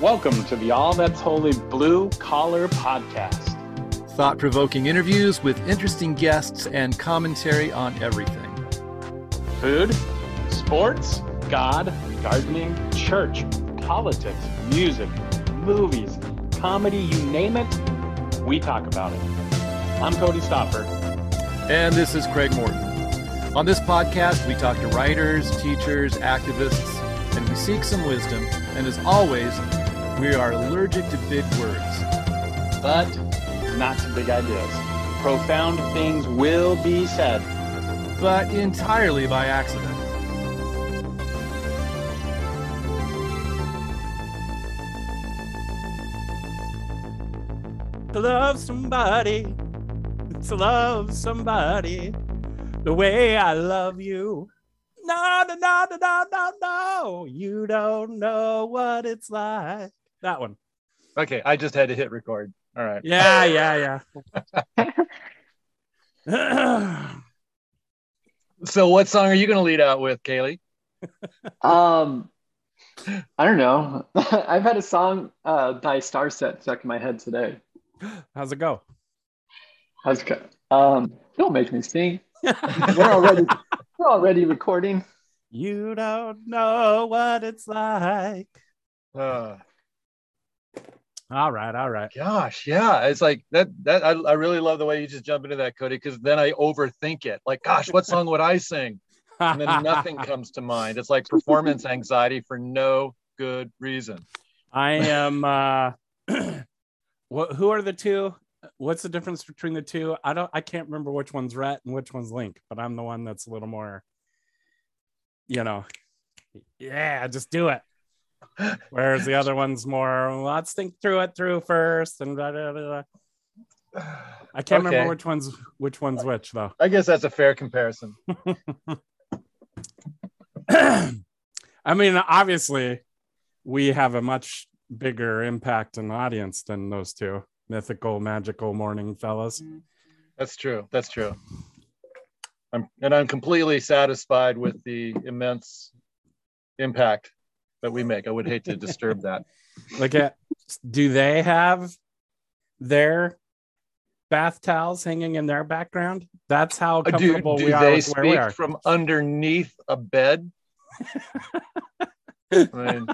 Welcome to the All That's Holy Blue Collar Podcast. Thought provoking interviews with interesting guests and commentary on everything food, sports, God, gardening, church, politics, music, movies, comedy you name it, we talk about it. I'm Cody Stopper. And this is Craig Morton. On this podcast, we talk to writers, teachers, activists, and we seek some wisdom. And as always, we are allergic to big words. But not to big ideas. Profound things will be said. But entirely by accident. To love somebody, to love somebody the way I love you. No, no, no, no, no, no, no. You don't know what it's like. That one. Okay, I just had to hit record. All right. Yeah, yeah, yeah. so, what song are you going to lead out with, Kalie? Um, I don't know. I've had a song uh, by Starset stuck in my head today. How's it go? How's it go? Um, don't make me sing. we're already we're already recording. You don't know what it's like. Uh, all right, all right. Gosh, yeah, it's like that. That I, I really love the way you just jump into that, Cody, because then I overthink it. Like, gosh, what song would I sing? And then nothing comes to mind. It's like performance anxiety for no good reason. I am. uh What? Who are the two? what's the difference between the two? I don't I can't remember which one's Rhett and which one's Link, but I'm the one that's a little more, you know, yeah, just do it. Whereas the other one's more, let's think through it through first and blah, blah, blah. I can't okay. remember which one's which one's which though. I guess that's a fair comparison. I mean, obviously, we have a much bigger impact and audience than those two mythical, magical morning fellas. That's true. That's true. I'm and I'm completely satisfied with the immense impact that we make. I would hate to disturb that. Like, at, do they have their bath towels hanging in their background? That's how uh, comfortable do, do we are. Do They speak from underneath a bed. I mean,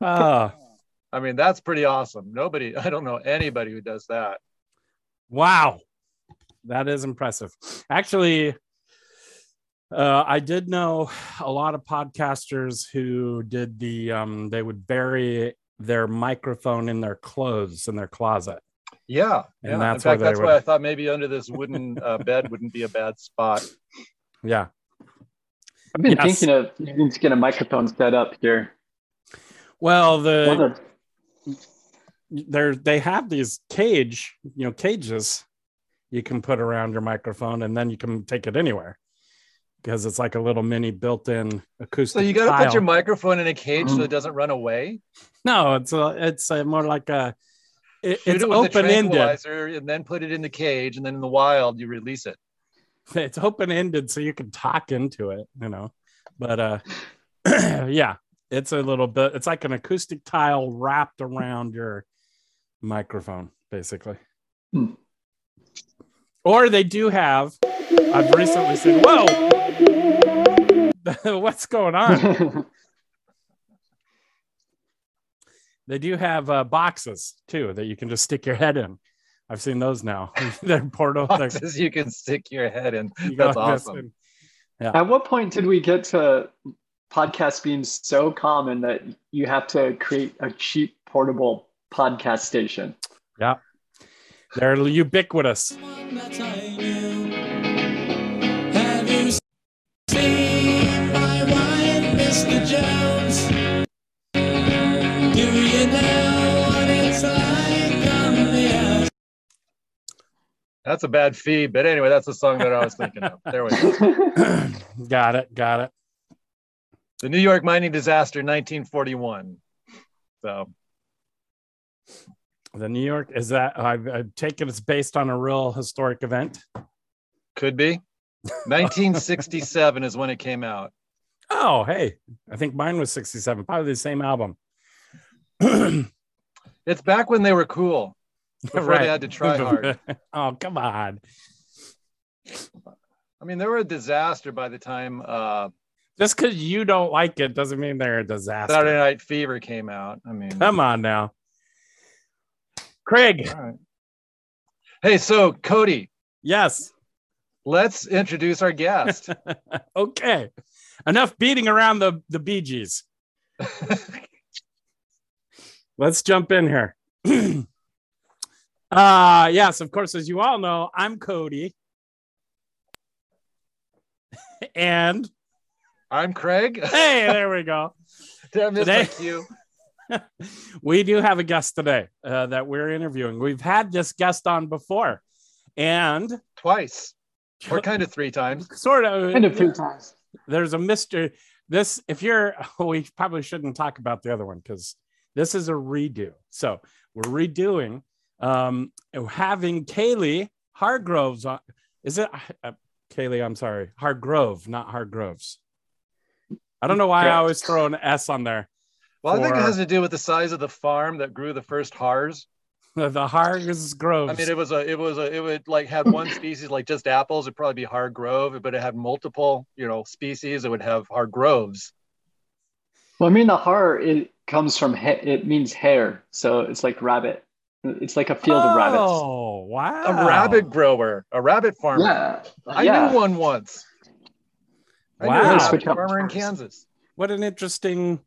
oh, I mean, that's pretty awesome. Nobody, I don't know anybody who does that. Wow. That is impressive. Actually, uh, I did know a lot of podcasters who did the, um, they would bury their microphone in their clothes in their closet. Yeah. And yeah. that's, in fact, that's would... why I thought maybe under this wooden uh, bed wouldn't be a bad spot. Yeah. I've been yes. thinking of needing to get a microphone set up here. Well, the there they have these cage, you know, cages you can put around your microphone and then you can take it anywhere because it's like a little mini built-in acoustic. So you got to put your microphone in a cage so it doesn't run away. No, it's a, it's a more like a it, it's it open-ended and then put it in the cage and then in the wild you release it. It's open-ended so you can talk into it, you know. But uh yeah, it's a little bit it's like an acoustic tile wrapped around your microphone basically hmm. or they do have i've recently seen whoa what's going on they do have uh, boxes too that you can just stick your head in i've seen those now they're portal boxes you can stick your head in that's awesome yeah. At what point did we get to podcasts being so common that you have to create a cheap portable podcast station. Yeah. They're ubiquitous. That's a bad fee, but anyway, that's the song that I was thinking of. There we go. got it. Got it. The New York mining disaster, 1941. So, the New York is that I've, I've taken it's based on a real historic event. Could be. 1967 is when it came out. Oh, hey, I think mine was 67, probably the same album. It's back when they were cool. Before they had to try hard. oh, come on. I mean, they were a disaster by the time uh, Just because you don't like it doesn't mean they're a disaster. Saturday Night Fever came out. I mean, Come on now. Craig, right. Hey, so Cody, yes. let's introduce our guest. okay. Enough beating around the, the Bee Gees. Let's jump in here. uh yes, of course, as you all know, I'm Cody. and I'm Craig. hey, there we go. Did I miss Today- my cue? we do have a guest today uh, that we're interviewing. We've had this guest on before, and Twice, or kind of three times. sort of, Kind of three times. There's a mystery. This, if you're, we probably shouldn't talk about the other one because this is a redo. So we're redoing, um, having Kalie Hargroves on. Is it uh, Kalie? I'm sorry, Hargrove, not Hargroves. I don't know why I always throw an S on there. Well, I think it has to do with the size of the farm that grew the first hars. The Hargroves. I mean, it was a, it was a, it would like have one species, like just apples, it'd probably be Hard Grove, but it had multiple, you know, species. It would have Hargroves. Well, I mean, the har it comes from ha- it means hair, so it's like rabbit. It's like a field of rabbits. Oh, wow. A rabbit grower, a rabbit farmer. Yeah, I yeah. knew one once. I knew Wow. a rabbit Switch up farmer in. Kansas. What an interesting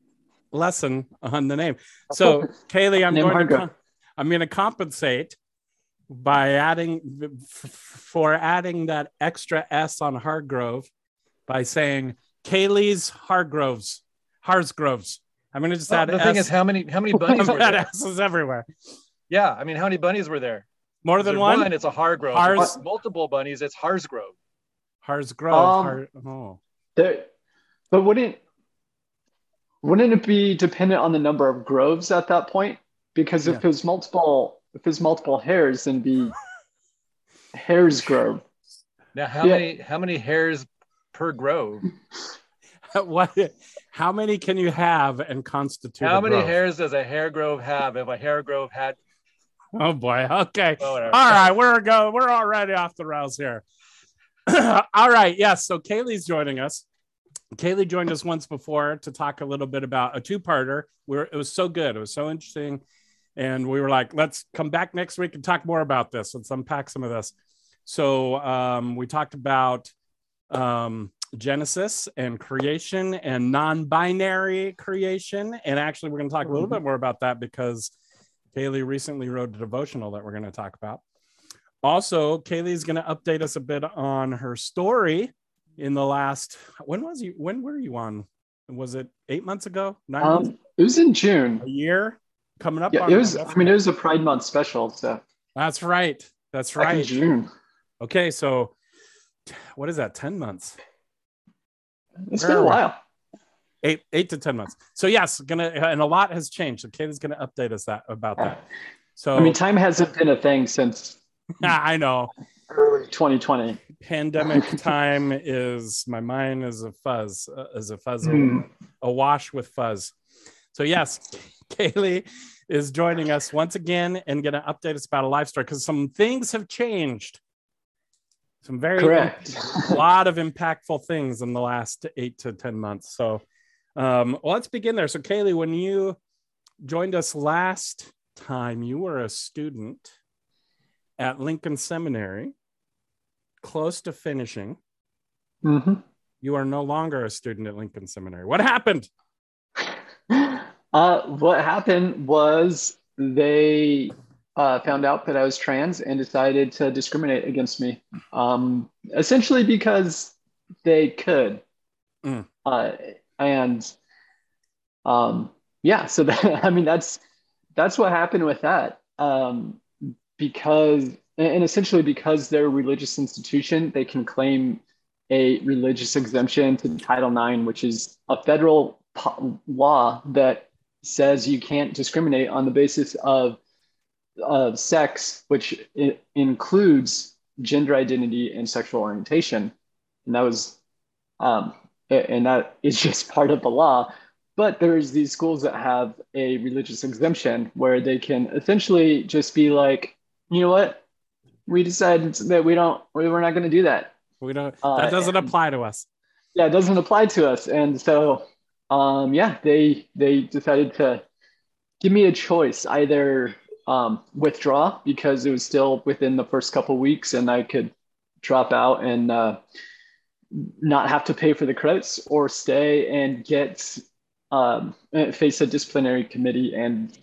lesson on the name. So, Kalie, I'm Name going to Hargrove. com- I'm going to compensate by adding f- for adding that extra S on Hargrove by saying Kalie's Hargroves, Harsgroves. I'm going to just Well, add the S. thing is, how many how many bunnies were add there? S's everywhere. Yeah, I mean, how many bunnies were there? More than there one. It's a Hargrove. Hars- multiple bunnies. It's Harsgrove. Harsgrove. Um, Har- oh. There, but wouldn't wouldn't it be dependent on the number of groves at that point? Because if Yeah. there's multiple if there's multiple hairs, then be hairs grove. Now, how Yeah. many how many hairs per grove? what? How many can you have and constitute? How a many grove? hairs does a hair grove have? If a hair grove had, Oh boy. Okay. well, whatever. All right, we're go. We're already off the rails here. All right, yes. So Kalie's joining us. Kaylee joined us once before to talk a little bit about a two-parter. Where it was so good, it was so interesting, and we were like, let's come back next week and talk more about this. Let's unpack some of this. So um, we talked about um, Genesis and creation and non-binary creation, and actually, we're going to talk a little bit more about that because Kalie recently wrote a devotional that we're going to talk about. Also, Kalie's going to update us a bit on her story in the last. When was you? When were you on? Was it eight months ago? Nine months? Um, it was in June. A year? Coming up? Yeah, it was. I mean, it was a Pride Month special, so That's right. That's back in right. June. Okay, so what is that? Ten months? It's Where been a we? while. Eight, eight to ten months. So yes, gonna and a lot has changed. So Kalie's gonna update us that about that. So I mean, time hasn't been a thing since I know. early 2020. pandemic time is my mind is a fuzz uh, is a fuzz Mm. awash with fuzz so yes kalie is joining us once again and going to update us about a life story because some things have changed. Some very Correct. a lot of impactful things in the last eight to ten months. So um, well, let's begin there. So kalie when you joined us last time you were a student at lincoln seminary close to finishing. Hmm you are no longer a student at lincoln seminary. What happened Uh, what happened was they uh, found out that I was trans and decided to discriminate against me, um, essentially because they could. Mm. Uh, and um, yeah, so that, I mean that's that's what happened with that. Um, because and essentially because they're a religious institution, they can claim a religious exemption to Title IX, which is a federal law that says you can't discriminate on the basis of of sex, which includes gender identity and sexual orientation, and that was, um, and that is just part of the law. but there's these schools that have a religious exemption where they can essentially just be like, you know what, we decided that we don't, we're not going to do that. We don't. Uh, that doesn't and- apply to us. Yeah, it doesn't apply to us, and so um, yeah, they they decided to give me a choice either um, withdraw because it was still within the first couple weeks and I could drop out and uh, not have to pay for the credits or stay and get um, face a disciplinary committee and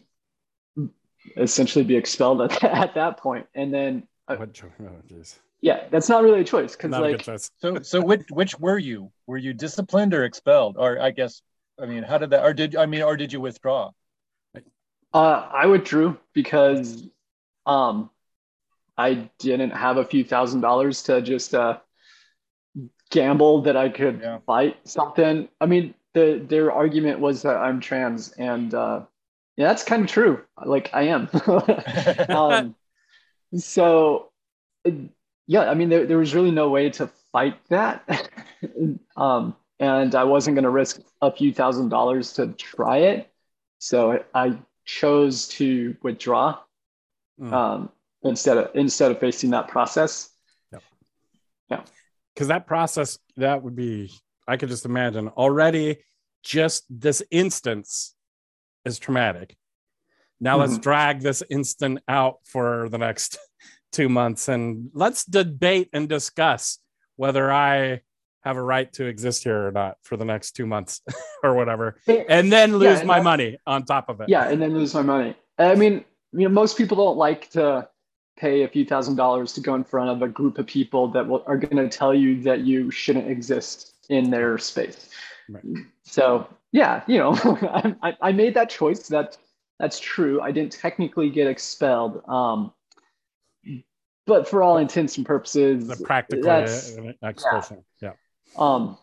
essentially be expelled at, at that point. And then, uh, What cho- oh, yeah, that's not really a choice because Not a good like, choice. So, so which which were you? Were you disciplined or expelled? Or I guess, I mean, how did that? Or did I mean, or did you withdraw? uh, I withdrew because um, I didn't have a few thousand dollars to just uh, gamble that I could Yeah. fight something. I mean, the their argument was that I'm trans, and uh, yeah, that's kind of true. Like I am. um, so, yeah, I mean, there, there was really no way to fight that. um, and I wasn't going to risk a few thousand dollars to try it. So I chose to withdraw Mm. um, instead of instead of facing that process. Yep. Yeah, because that process that would be i could just imagine already just this instance is traumatic now let's Mhm. drag this instant out for the next two months and let's debate and discuss whether i have a right to exist here or not for the next two months or whatever and then lose and my money on top of it yeah, and then lose my money. I mean, you know, most people don't like to pay a few thousand dollars to go in front of a group of people that will, are going to tell you that you shouldn't exist in their space. Right. So yeah, you know, I, I made that choice. That that's true. I didn't technically get expelled, um, but for all intents and purposes, the practical that's- expulsion yeah. Um,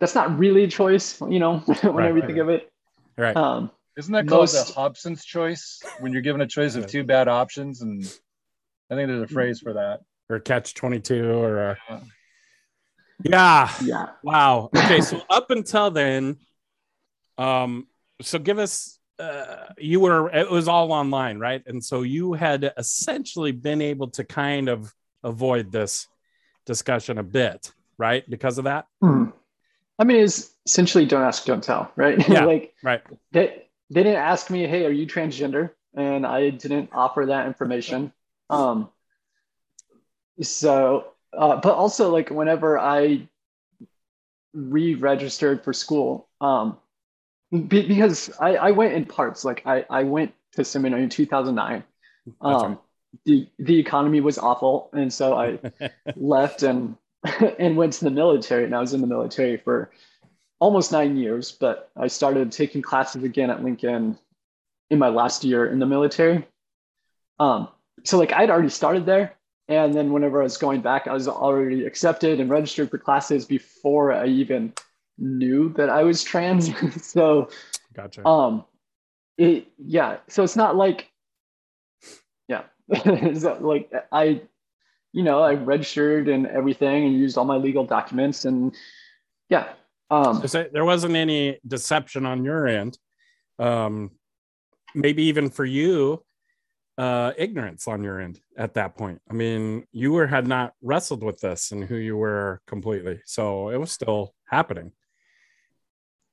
that's not really a choice. You know, whenever Right, you right, think of it. right Um, Isn't that called Most- the Hobson's choice when you're given a choice of two bad options? And I think there's a phrase for that. or catch 22 or a, yeah yeah. Wow. Okay, so up until then, um, so give us. Uh, you were it was all online, right? And so you had essentially been able to kind of avoid this discussion a bit, right? Because of that, Hmm. I mean, it's essentially don't ask, don't tell, right? Yeah. like right? they, they didn't ask me, hey, are you transgender? And I didn't offer that information. Um, so, uh, but also like whenever I re-registered for school, um, be, because I, I went in parts, like I, I went to seminary in 2009. That's Um, the, the economy was awful. And so I left and and went to the military and I was in the military for almost nine years, but I started taking classes again at Lincoln in my last year in the military. Um, so like I'd already started there. And then whenever I was going back, I was already accepted and registered for classes before I even knew that I was trans. so Gotcha. um it yeah so it's not like yeah not like i you know i registered and everything and used all my legal documents and yeah um So there wasn't any deception on your end. Um, maybe even for you, uh, ignorance on your end at that point. I mean, you were had not wrestled with this and who you were completely, so it was still happening.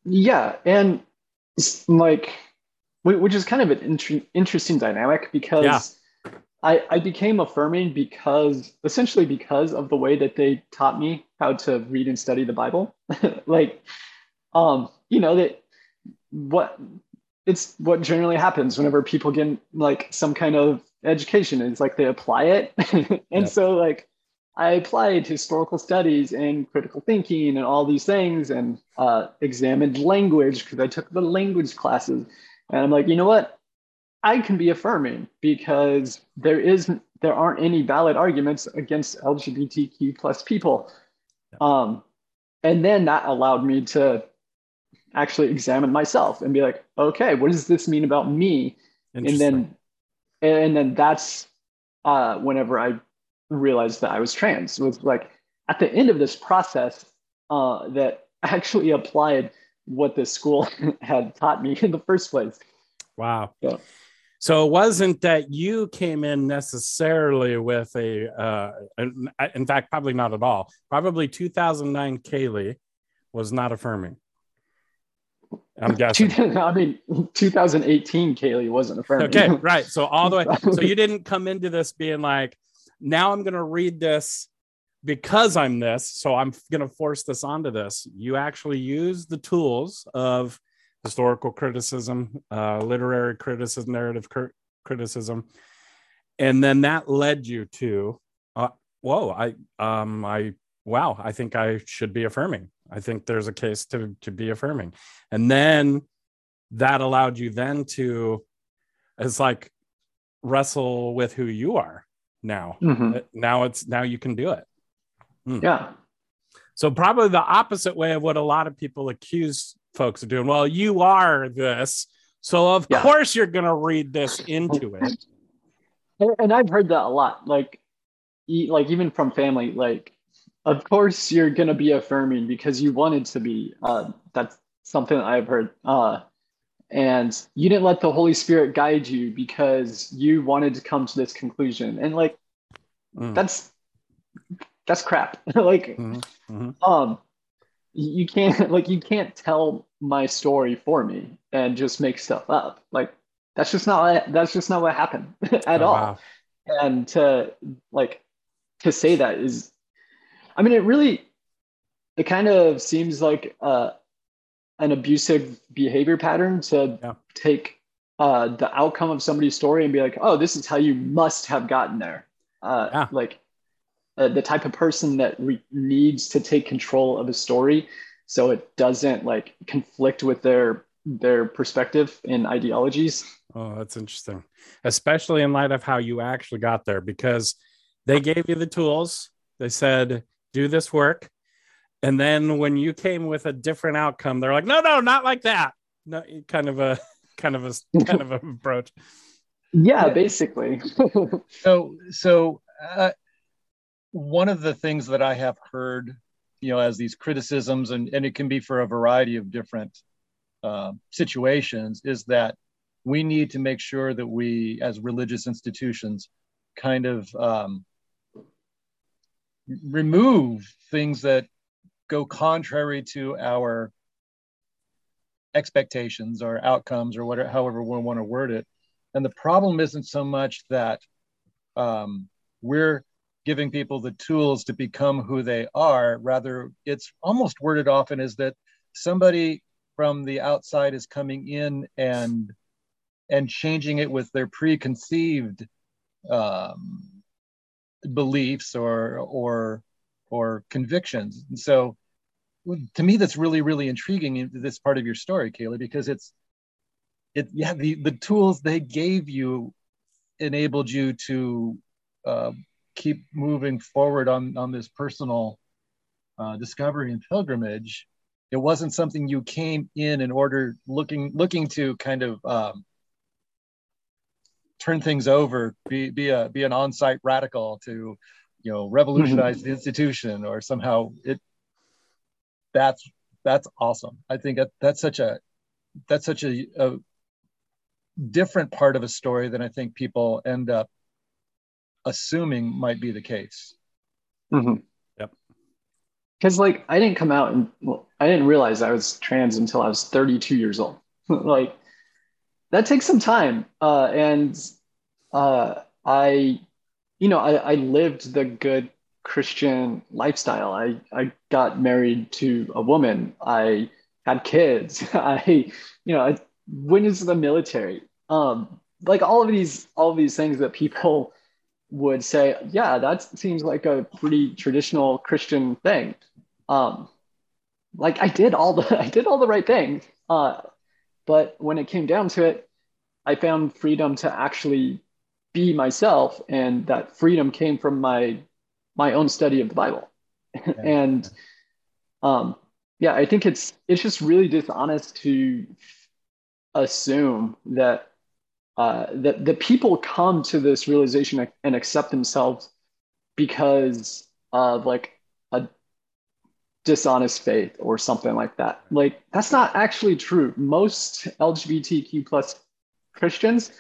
yeah and like which is kind of an inter- interesting dynamic because Yeah. I, I became affirming because essentially because of the way that they taught me how to read and study the Bible. like, um, you know, that what it's what generally happens whenever people get like some kind of education is like they apply it. and Yeah. so like I applied historical studies and critical thinking and all these things and uh, examined language because I took the language classes. And I'm like, you know what? I can be affirming because there is there aren't any valid arguments against LGBTQ plus people. Um, and then that allowed me to actually examine myself and be like, okay, what does this mean about me? And then and then that's uh, whenever I realized that I was trans. It was like at the end of this process uh, that actually applied what this school had taught me in the first place. Wow. Yeah. So it wasn't that you came in necessarily with a, uh, in fact, probably not at all. Probably 2009 Kalie was not affirming. I'm guessing. I mean, 2018 Kalie wasn't affirming. Okay, right. So all the way. So you didn't come into this being like, now I'm going to read this because I'm this. So I'm going to force this onto this. You actually use the tools of historical criticism, uh, literary criticism, narrative cr- criticism, and then that led you to, uh, whoa, I, um, I, wow, I think I should be affirming. I think there's a case to to be affirming, and then that allowed you then to, it's like wrestle with who you are now. Mhm. Now it's now you can do it. Yeah. So probably the opposite way of what a lot of people accuse folks are doing. Well, you are this, so of Yeah. course you're going to read this into it. And, I've heard that a lot. Like, e- like even from family. Like, of course you're gonna be affirming because you wanted to be. Uh, that's something I've heard. Uh, and you didn't let the Holy Spirit guide you because you wanted to come to this conclusion. And like, Mm. that's that's crap. like, Mhm, mhm. um you can't like you can't tell my story for me and just make stuff up like that's just not that's just not what happened at Oh, all wow. and to like to say that is i mean it really it kind of seems like uh an abusive behavior pattern to Yeah. take uh the outcome of somebody's story and be like oh this is how you must have gotten there uh Yeah. like uh, the type of person that re- needs to take control of a story so it doesn't like conflict with their their perspective and ideologies Oh, that's interesting, especially in light of how you actually got there, because they gave you the tools. They said, do this work. And then when you came with a different outcome, they're like, no, no, not like that. No, kind of a kind of a kind of a approach. yeah, Yeah. basically So, so uh, one of the things that I have heard, you know, as these criticisms, and, and it can be for a variety of different uh, situations, is that we need to make sure that we, as religious institutions, kind of um, remove things that go contrary to our expectations or outcomes or whatever, however we want to word it. And the problem isn't so much that um, we're giving people the tools to become who they are. Rather, it's almost worded often as that somebody from the outside is coming in and and changing it with their preconceived um, beliefs or or or convictions. And so, to me, that's really really intriguing in this part of your story, Kayla, because it's it yeah the the tools they gave you enabled you to uh, keep moving forward on on this personal uh, discovery and pilgrimage. It wasn't something you came in in order looking looking to kind of um, turn things over, be be a be an on-site radical to you know revolutionize the institution or somehow it. That's that's awesome. I think that that's such a that's such a, a different part of a story than I think people end up assuming might be the case. Mhm. Yep. because like i didn't come out and well, i didn't realize i was trans until i was 32 years old like that takes some time uh, and uh, i you know I, I lived the good christian lifestyle i i got married to a woman i had kids i you know i went into the military um like all of these all of these things that people would say yeah that seems like a pretty traditional christian thing. Um like i did all the i did all the right things uh but when it came down to it i found freedom to actually be myself and that freedom came from my my own study of the bible. And um yeah i think it's it's just really dishonest to assume that uh, that the people come to this realization and accept themselves because of like a dishonest faith or something like that. Like that's not actually true. Most LGBTQ plus Christians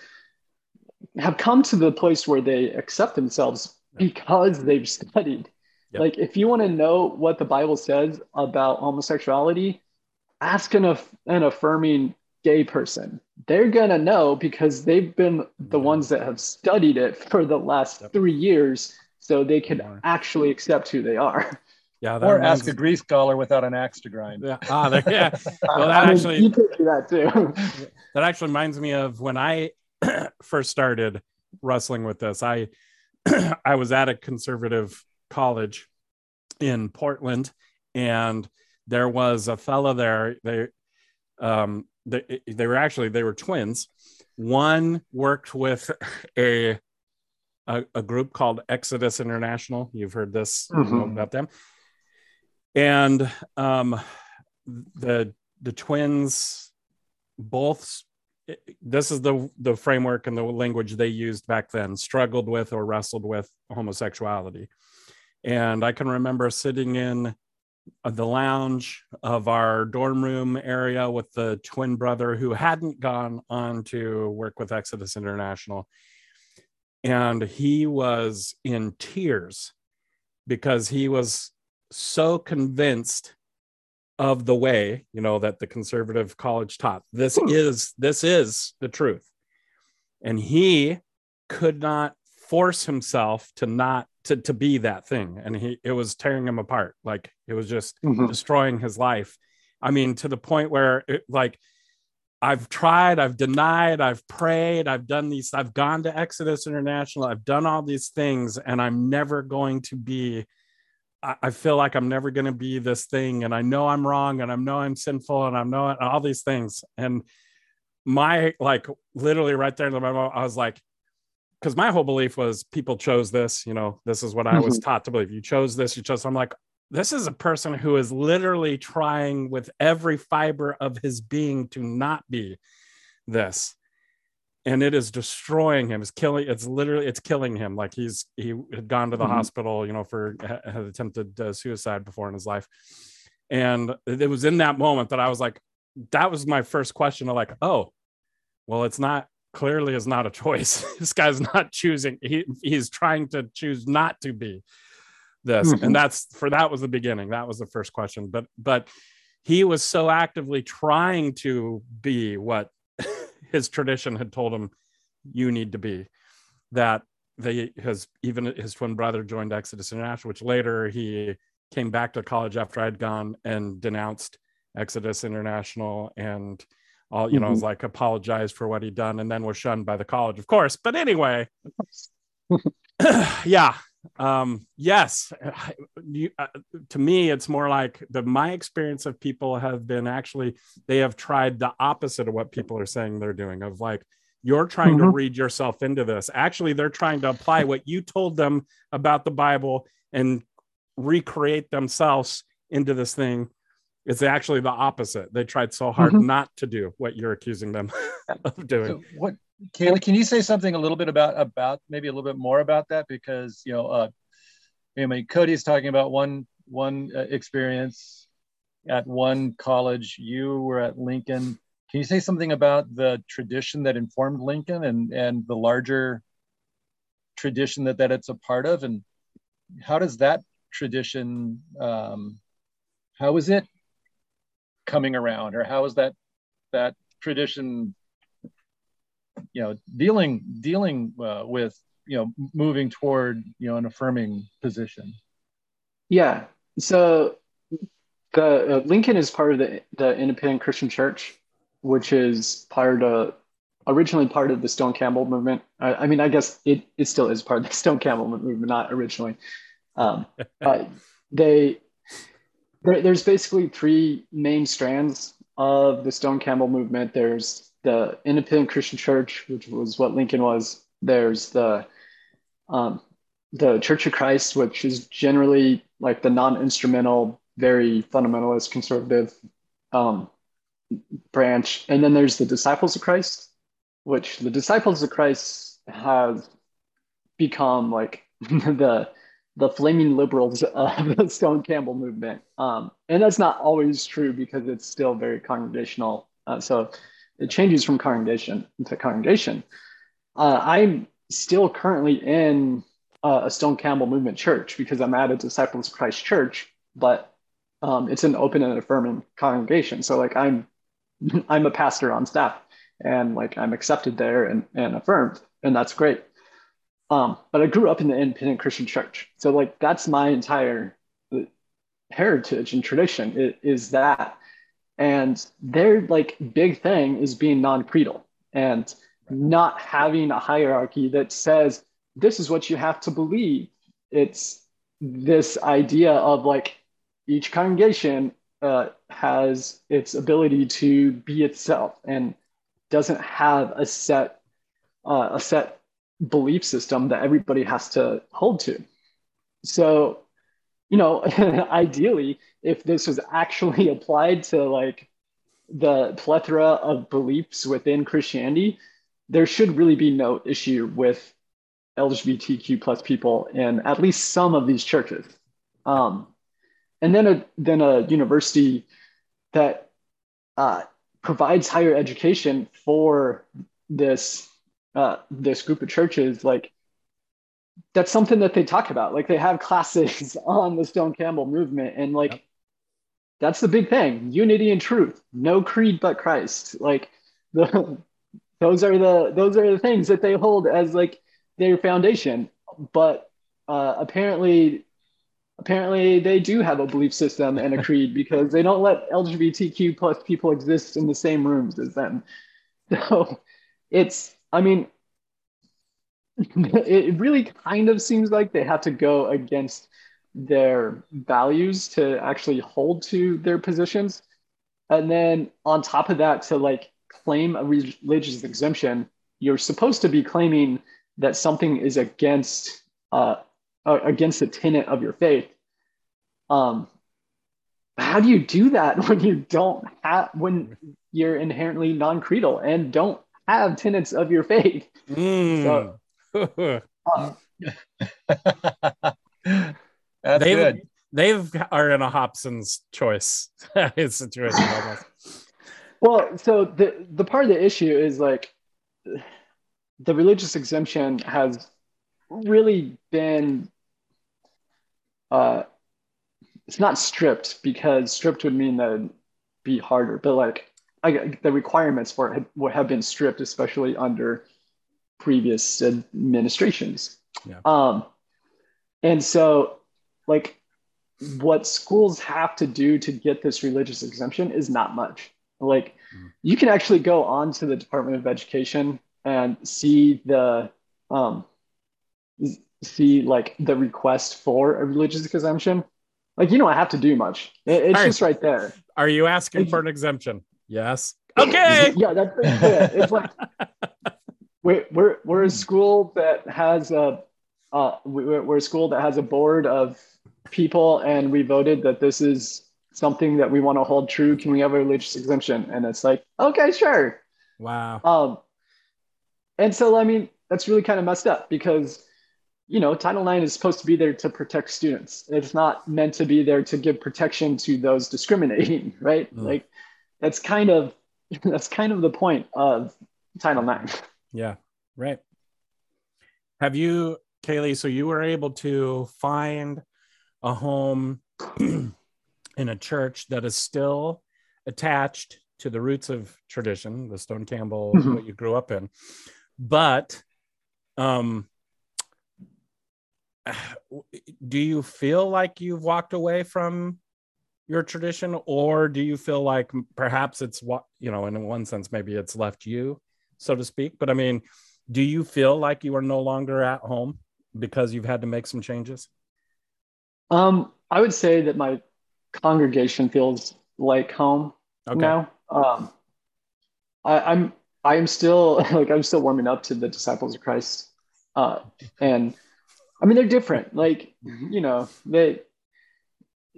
have come to the place where they accept themselves because they've studied. Yep. Like if you want to know what the Bible says about homosexuality, ask an, an affirming gay person. They're going to know because they've been the ones that have studied it for the last yep. three years so they can actually accept who they are. Yeah, or ask a Greek scholar without an axe to grind. Yeah, ah, yeah. Well, that I actually you could do that too. that actually reminds me of when I first started wrestling with this. I I was at a conservative college in Portland, and there was a fellow there. They um they they were actually they were twins. One worked with a a, a group called Exodus International. You've heard this mm-hmm. about them and um, the the twins both this is the the framework and the language they used back then struggled with or wrestled with homosexuality and i can remember sitting in Uh, the lounge of our dorm room area with the twin brother who hadn't gone on to work with exodus international. And he was in tears because he was so convinced of the way you know that the conservative college taught this hmm. is this is the truth. And he could not force himself to not to, to be that thing and he it was tearing him apart like it was just mm-hmm. destroying his life i mean to the point where it, like i've tried i've denied i've prayed i've done these i've gone to exodus international i've done all these things and i'm never going to be I, feel like I'm never going to be this thing, and I know I'm wrong, and I know I'm sinful, and I know all these things. And my like literally right there in the moment I was like, because my whole belief was people chose this. You know, this is what I was mm-hmm. taught to believe. You chose this. You chose. I'm like, this is a person who is literally trying with every fiber of his being to not be this and it is destroying him it's killing it's literally it's killing him like he's he had gone to the mm-hmm. hospital you know for had attempted uh, suicide before in his life and it was in that moment that i was like that was my first question of like oh well it's not clearly is not a choice. This guy's not choosing he he's trying to choose not to be this. Mm-hmm. and that's for that was the beginning. That was the first question. But but he was so actively trying to be what his tradition had told him you need to be that they his even his twin brother joined exodus international which later he came back to college after i'd gone and denounced exodus international and all you know mm-hmm. was like apologized for what he'd done and then was shunned by the college of course. But anyway. Yeah. Um yes. You, uh, to me it's more like the my experience of people have been actually they have tried the opposite of what people are saying they're doing of like you're trying mm-hmm. to read yourself into this. Actually they're trying to apply what you told them about the bible and recreate themselves into this thing it's actually the opposite they tried so hard mm-hmm. not to do what you're accusing them of doing so what Kayla, can you say something a little bit about about maybe a little bit more about that because you know, uh, I mean, Cody's talking about one one uh, experience at one college. You were at Lincoln. Can you say something about the tradition that informed Lincoln and and the larger tradition that that it's a part of, and how does that tradition um, how is it coming around, or how is that that tradition you know dealing dealing uh, with you know moving toward you know an affirming position? Yeah. So the uh, lincoln is part of the, the independent christian church which is part of originally part of the stone campbell movement. I, I, mean i guess it, it still is part of the stone campbell movement not originally. Um, they there, there's basically three main strands of the stone campbell movement there's the Independent Christian Church, which was what Lincoln was. There's the um, the Church of Christ, which is generally like the non-instrumental, very fundamentalist, conservative um, branch, and then there's the Disciples of Christ, which the Disciples of Christ have become like the the flaming liberals of the Stone Campbell movement. Um, and that's not always true because it's still very congregational. Uh, so it changes from congregation to congregation. Uh, I'm still currently in uh, a Stone Campbell movement church because I'm at a Disciples of Christ church, but um, it's an open and affirming congregation. So like I'm, I'm a pastor on staff and like I'm accepted there and, and affirmed, and that's great. Um, but I grew up in the independent Christian church. So like that's my entire heritage and tradition is, is that. And their like big thing is being non-creedal and not having a hierarchy that says this is what you have to believe. It's this idea of like each congregation uh, has its ability to be itself and doesn't have a set uh, a set belief system that everybody has to hold to. So, you know, ideally, if this was actually applied to like the plethora of beliefs within Christianity, there should really be no issue with LGBTQ plus people in at least some of these churches. Um, and then a then a university that uh, provides higher education for this uh, this group of churches, like that's something that they talk about. Like they have classes on the Stone Campbell movement, and like yep. that's the big thing: unity and truth, no creed but Christ. Like the those are the those are the things that they hold as like their foundation. But uh, apparently, apparently they do have a belief system and a creed because they don't let LGBTQ plus people exist in the same rooms as them. So it's I mean, it really kind of seems like they have to go against their values to actually hold to their positions. And then on top of that, to like claim a religious exemption, you're supposed to be claiming that something is against uh, against the tenet of your faith. Um, how do you do that when you don't have when you're inherently non-creedal and don't have tenets of your faith. Mm. So, uh, That's they've, good. They've are in a Hobson's choice situation almost. Well, so the the part of the issue is like the religious exemption has really been uh it's not stripped because stripped would mean that it'd be harder, but like I, the requirements for it have, have been stripped, especially under previous administrations. Yeah. Um, and so, like, what schools have to do to get this religious exemption is not much. Like, mm. you can actually go on to the Department of Education and see the um, see like the request for a religious exemption. Like, you don't have to do much. It, it's right. just right there. Are you asking for an exemption? Yes. Okay. yeah, that's it. It's like we're, we're, we're a school that has a uh, we're, we're a school that has a board of people, and we voted that this is something that we want to hold true. Can we have a religious exemption? And it's like, okay, sure. Wow. Um, and so I mean, that's really kind of messed up because you know Title IX is supposed to be there to protect students. It's not meant to be there to give protection to those discriminating, right? Mm. Like that's kind of that's kind of the point of Title IX. Yeah, right. Have you, Kalie? So you were able to find a home in a church that is still attached to the roots of tradition, the Stone Campbell, mm-hmm. what you grew up in, but um, do you feel like you've walked away from your tradition or do you feel like perhaps it's what you know in one sense maybe it's left you so to speak? But i mean do you feel like you are no longer at home because you've had to make some changes? Um i would say that my congregation feels like home okay. now. Um I, i'm i'm still like i'm still warming up to the disciples of christ. Uh and i mean they're different. Like you know they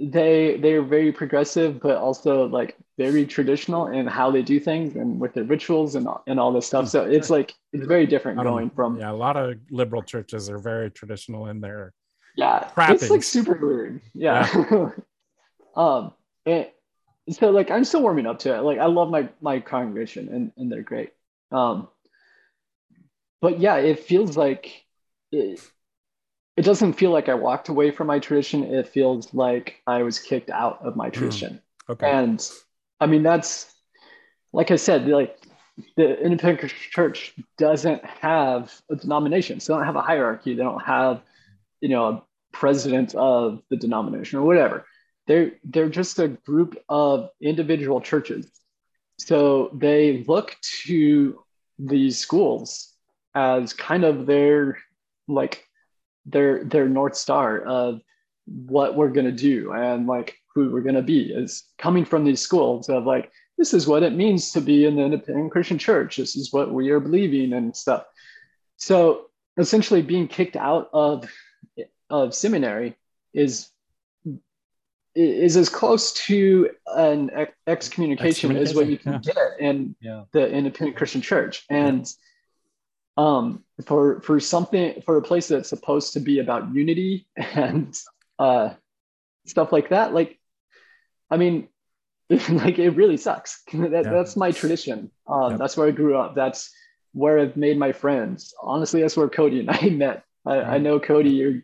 they they're very progressive but also like very traditional in how they do things and with their rituals and and all this stuff. So it's like it's very different going from yeah a lot of liberal churches are very traditional in their yeah Trappings. it's like super weird. Yeah, um and so like i'm still warming up to it. Like i love my my congregation and, and they're great. Um but yeah it feels like it, it doesn't feel like i walked away from my tradition. It feels like i was kicked out of my hmm. tradition. Okay. and i mean that's like i said like the independent church doesn't have a denomination. So they don't have a hierarchy. They don't have you know a president of the denomination or whatever. They're they're just a group of individual churches. So they look to these schools as kind of their like their their north star of what we're going to do and like who we're going to be is coming from these schools of like this is what it means to be in the independent christian church. This is what we are believing and stuff. So essentially being kicked out of of seminary is is as close to an ex- excommunication as what you can get in Yeah. the independent christian church. And um for for something for a place that's supposed to be about unity and uh stuff like that like i mean like it really sucks that, Yeah. that's my tradition um Yep. that's where i grew up that's where i've made my friends honestly that's where cody and i met i, I know cody you're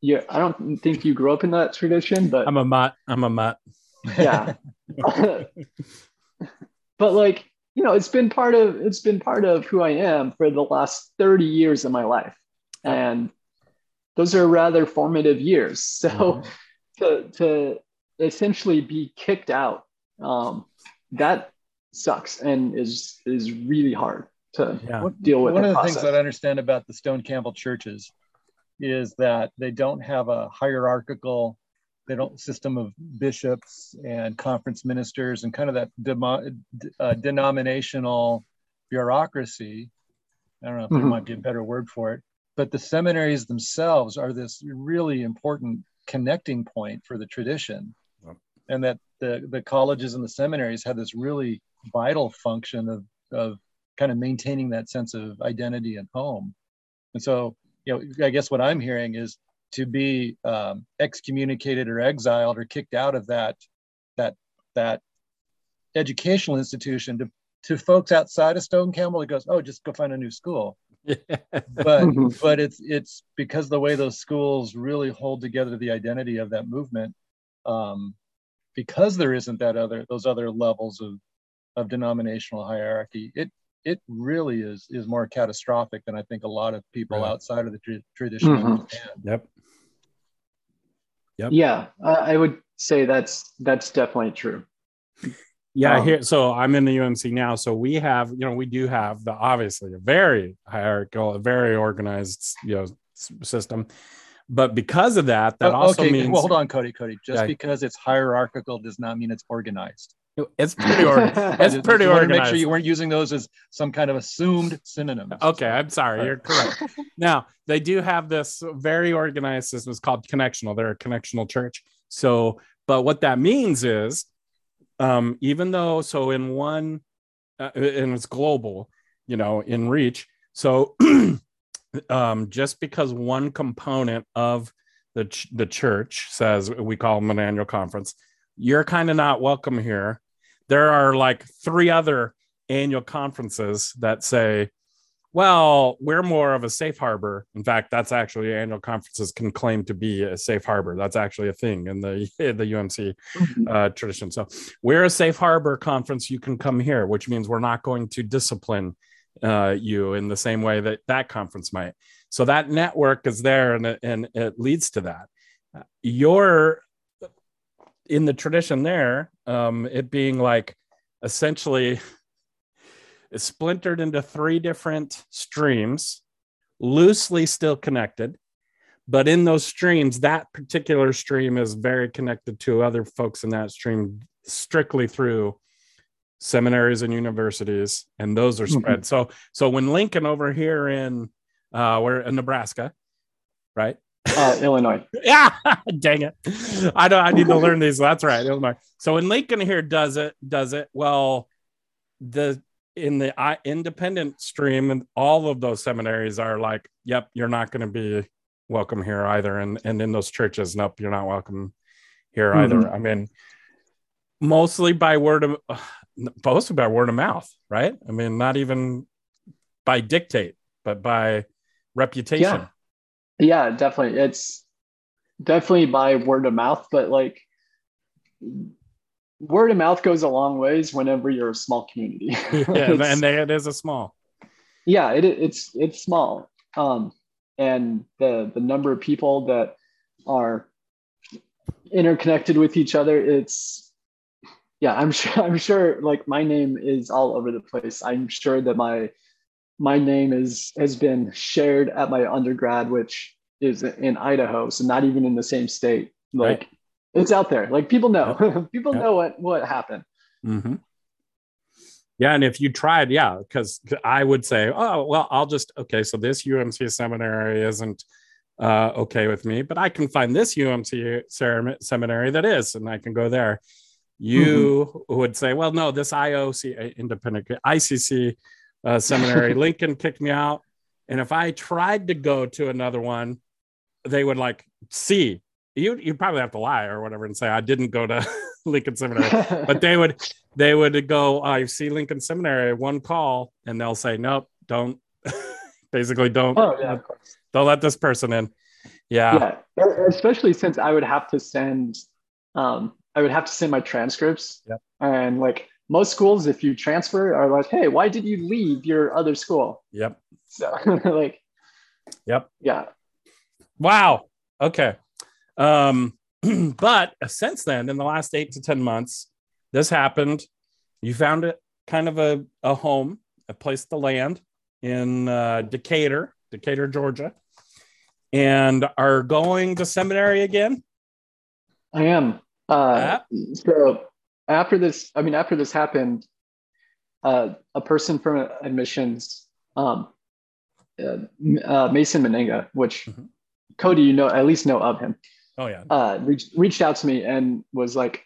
you i don't think you grew up in that tradition but I'm a mutt. I'm a mutt. yeah but like you know it's been part of it's been part of who i am for the last 30 years of my life and those are rather formative years so Mhm. to to essentially be kicked out um that sucks and is is really hard to Yeah. Deal with One of the things that I understand about the Stone Campbell churches is that they don't have a hierarchical, don't system of bishops and conference ministers and kind of that demo, uh, denominational bureaucracy. I don't know if there Mhm. might be a better word for it, but the seminaries themselves are this really important connecting point for the tradition, Yep. and that the the colleges and the seminaries have this really vital function of of kind of maintaining that sense of identity and home. And so, you know, I guess what I'm hearing is to be um, excommunicated or exiled or kicked out of that that that educational institution to to folks outside of Stone Campbell, it goes, oh, just go find a new school. But Mhm. but it's it's because the way those schools really hold together the identity of that movement, um, because there isn't that other those other levels of of denominational hierarchy. It it really is is more catastrophic than I think a lot of people Right. outside of the tra- tradition Mhm. understand. Yep. Yep. yeah I, I would say that's that's definitely true Yeah, Um, here. So I'm in the UMC now. So we have, you know, we do have the obviously a very hierarchical, a very organized, you know, s- system. But because of that, that Oh, also means well, hold on, Cody. Cody, just Yeah. because it's hierarchical does not mean it's organized. It's pretty or it's Just- pretty just wanted to organized. Make sure you weren't using those as some kind of assumed synonyms. Okay, I'm sorry. You're correct. now they do have this very organized system. It's called connectional. They're a connectional church. So, but what that means is, um, even though so in one, uh, and it's global, you know, in reach. So, um, just because one component of the ch- the church says we call them an annual conference, you're kind of not welcome here. There are like three other annual conferences that say well, we're more of a safe harbor. In fact, that's actually annual conferences can claim to be a safe harbor. That's actually a thing in the in the UMC uh, tradition. So we're a safe harbor conference. You can come here, which means we're not going to discipline uh, you in the same way that that conference might. So that network is there, and it, and it leads to that. You're in the tradition there, um, it being like essentially is splintered into three different streams, loosely still connected. But in those streams, that particular stream is very connected to other folks in that stream strictly through seminaries and universities, and those are spread. So, so when Lincoln over here in uh, we're in Nebraska, right? Uh, illinois Yeah, dang it. I don't I need to learn these. That's right. Illinois. So when Lincoln here does it, does it, well, the in the I, independent stream and all of those seminaries are like, yep, you're not going to be welcome here either. And and in those churches, nope, you're not welcome here either. Mhm. I mean, mostly by word of mostly by word of mouth, right? I mean, not even by dictate, but by reputation. Yeah. Yeah, definitely. It's definitely by word of mouth, but like word of mouth goes a long ways whenever you're a small community. Yeah, and they, it is a small. yeah, it, it's it's small. Um, and the the number of people that are interconnected with each other, it's yeah, I'm sure I'm sure like my name is all over the place. I'm sure that my my name is has been shared at my undergrad, which is in Idaho, so not even in the same state. Like Right. it's out there. Like people know. people Yep. know what what happened. hmm Yeah, and if you tried, yeah, because I would say, oh, well, I'll just okay. So this UMC seminary isn't uh, okay with me, but I can find this UMC ser- seminary that is, and I can go there. You would say, well, no, this IOC uh, independent ICC uh, seminary, Lincoln kicked me out, and if I tried to go to another one, they would like see. You. You probably have to lie or whatever and say I didn't go to Lincoln Seminary. But they would they would go i see lincoln seminary one call. And they'll say nope don't. Basically don't oh yeah, of course. don't let this person in. Yeah. Yeah especially since i would have to send um i would have to send my transcripts. Yep. and like most schools if you transfer are like hey why did you leave your other school? Yep. So like Yep. yeah. Wow. Okay. Um but since then in the last eight to ten months this happened. You found it kind of a, a home a place to land in uh, decatur decatur georgia. And are going to seminary again? I am. Uh so after this i mean after this happened uh a person from admissions um uh, uh, mason Mennenga which Mhm. cody you know at least know of him oh yeah uh, reached reached out to me and was like,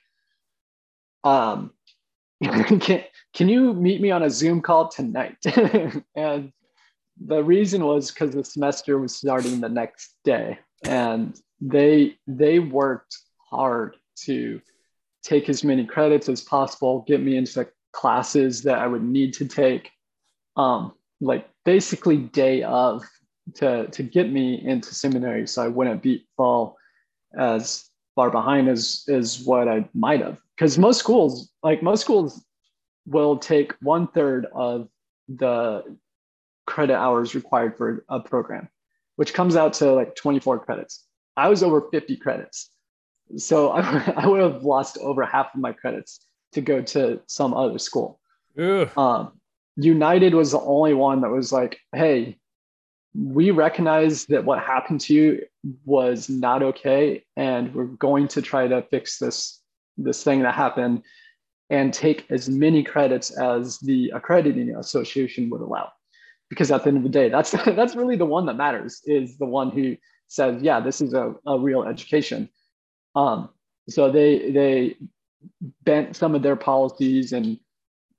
um, can can you meet me on a Zoom call tonight? and the reason was because the semester was starting the next day, and they they worked hard to take as many credits as possible, get me into the classes that I would need to take, um, like basically day of to to get me into seminary, so I wouldn't be fall as far behind as as what I might have. Because most schools, like most schools, will take one third of the credit hours required for a program, which comes out to like 24 credits. I was over 50 credits. So I, I would have lost over half of my credits to go to some other school. Um, United was the only one that was like, hey, we recognize that what happened to you was not okay, and we're going to try to fix this this thing that happened and take as many credits as the accrediting association would allow. Because at the end of the day, that's that's really the one that matters, is the one who says, yeah, this is a, a real education. Um, so they they bent some of their policies and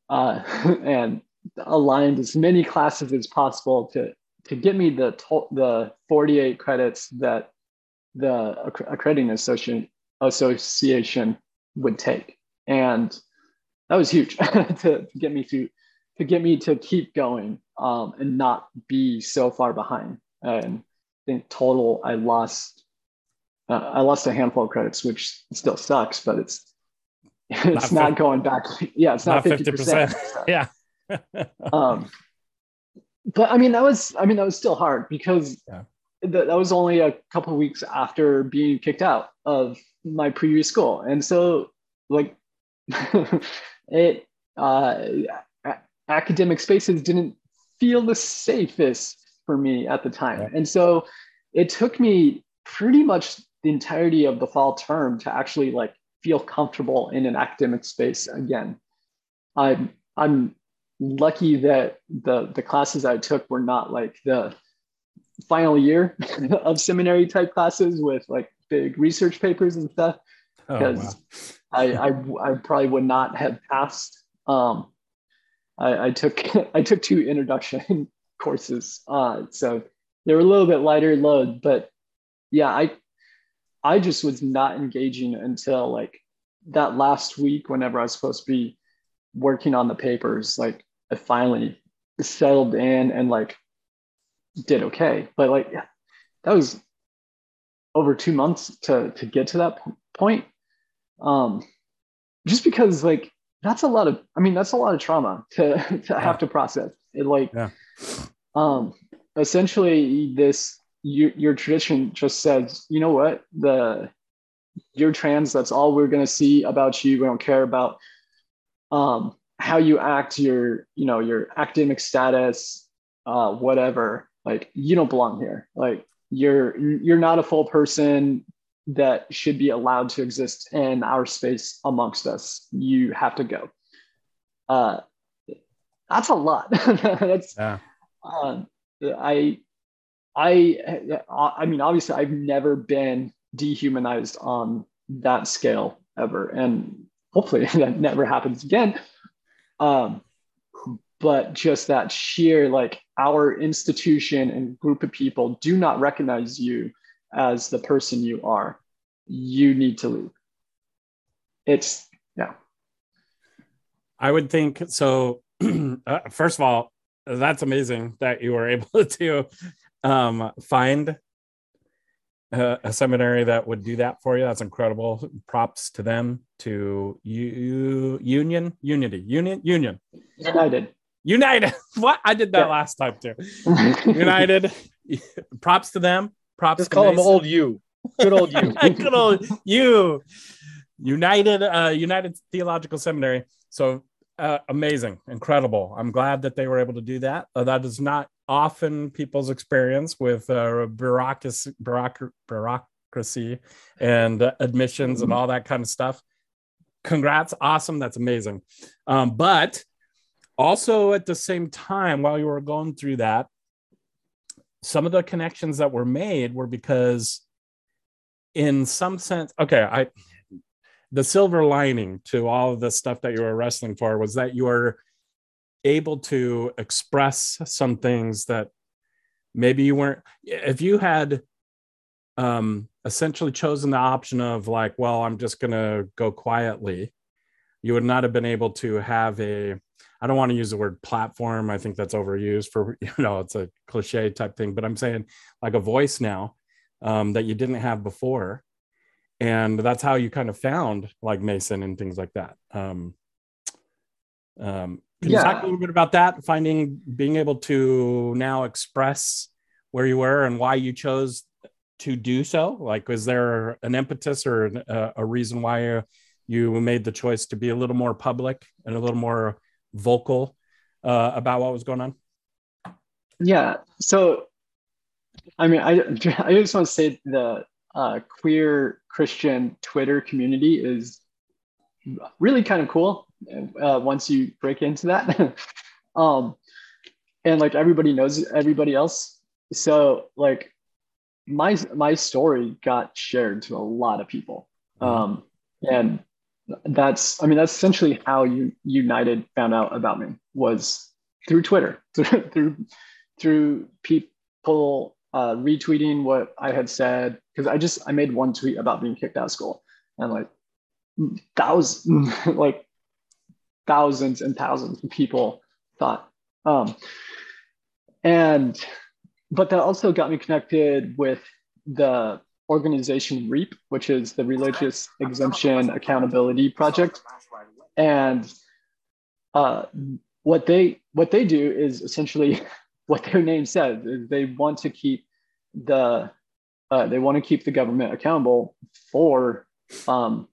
uh, and aligned as many classes as possible to to get me the to- the 48 credits that the acc- accrediting association association would take. And that was huge to, to get me to to get me to keep going um, and not be so far behind. And i think total i lost uh, i lost a handful of credits which still sucks but it's it's Not not, going back yeah it's not, 50%, 50%. yeah um, but I mean, that was I mean that was still hard because Yeah. th- that was only a couple of weeks after being kicked out of my previous school, and so like it uh, a- academic spaces didn't feel the safest for me at the time, Yeah. and so it took me pretty much the entirety of the fall term to actually like feel comfortable in an academic space again. I'm I'm lucky that the the classes I took were not like the final year of seminary type classes with like big research papers and stuff oh, because wow. I, I I probably would not have passed. Um, I, I took I took two introduction courses, uh, so they were a little bit lighter load, but yeah, I I just was not engaging until like that last week whenever I was supposed to be working on the papers, like I finally settled in and like did okay. But like yeah, that was over two months to to get to that point. Um just because like that's a lot of I mean that's a lot of trauma to to yeah. have to process. It like yeah. um essentially this your, your tradition just says, you know what, the you're trans. That's all we're gonna see about you. We don't care about um, how you act, your you know your academic status, uh, whatever. Like you don't belong here. Like you're you're not a full person that should be allowed to exist in our space amongst us. You have to go. Uh, that's a lot. that's yeah. Um, I I I mean obviously I've never been dehumanized on that scale ever and hopefully that never happens again. Um but just that sheer like our institution and group of people do not recognize you as the person you are. You need to leave. It's yeah. I would think so uh, first of all that's amazing that you were able to um, find a, a, seminary that would do that for you. That's incredible. Props to them, to you, Union, Unity, Union, Union, United, United. what I did that yeah. last time too. United. Props to them. Props. Just call Mason. them old you. Good old you. Good old you. United, uh, United Theological Seminary. So uh, amazing, incredible. I'm glad that they were able to do that. Uh, that is not often people's experience with uh, bureaucracy, bureaucracy and uh, admissions and all that kind of stuff. Congrats, awesome, that's amazing. Um, but also at the same time, while you were going through that, some of the connections that were made were because, in some sense, okay, I the silver lining to all of the stuff that you were wrestling for was that you were able to express some things that maybe you weren't if you had um essentially chosen the option of like well i'm just going to go quietly you would not have been able to have a i don't want to use the word platform i think that's overused for you know it's a cliche type thing but i'm saying like a voice now um, that you didn't have before. And that's how you kind of found like mason and things like that. Um, um, can yeah. you talk a little bit about that? Finding, being able to now express where you were and why you chose to do so. Like, was there an impetus or a, a reason why you made the choice to be a little more public and a little more vocal uh, about what was going on? Yeah. So, I mean, I, I just want to say the uh, queer Christian Twitter community is really kind of cool uh, once you break into that. um, and like everybody knows everybody else. So like my my story got shared to a lot of people. Mm-hmm. Um, and that's I mean that's essentially how you United found out about me was through Twitter, through through people uh, retweeting what I had said because I just I made one tweet about being kicked out of school and like thousands like thousands and thousands of people thought. Um, and but that also got me connected with the organization REAP, which is the Religious Exemption Accountability Project. And uh, what they what they do is essentially what their name says is they want to keep the uh, they want to keep the government accountable for um,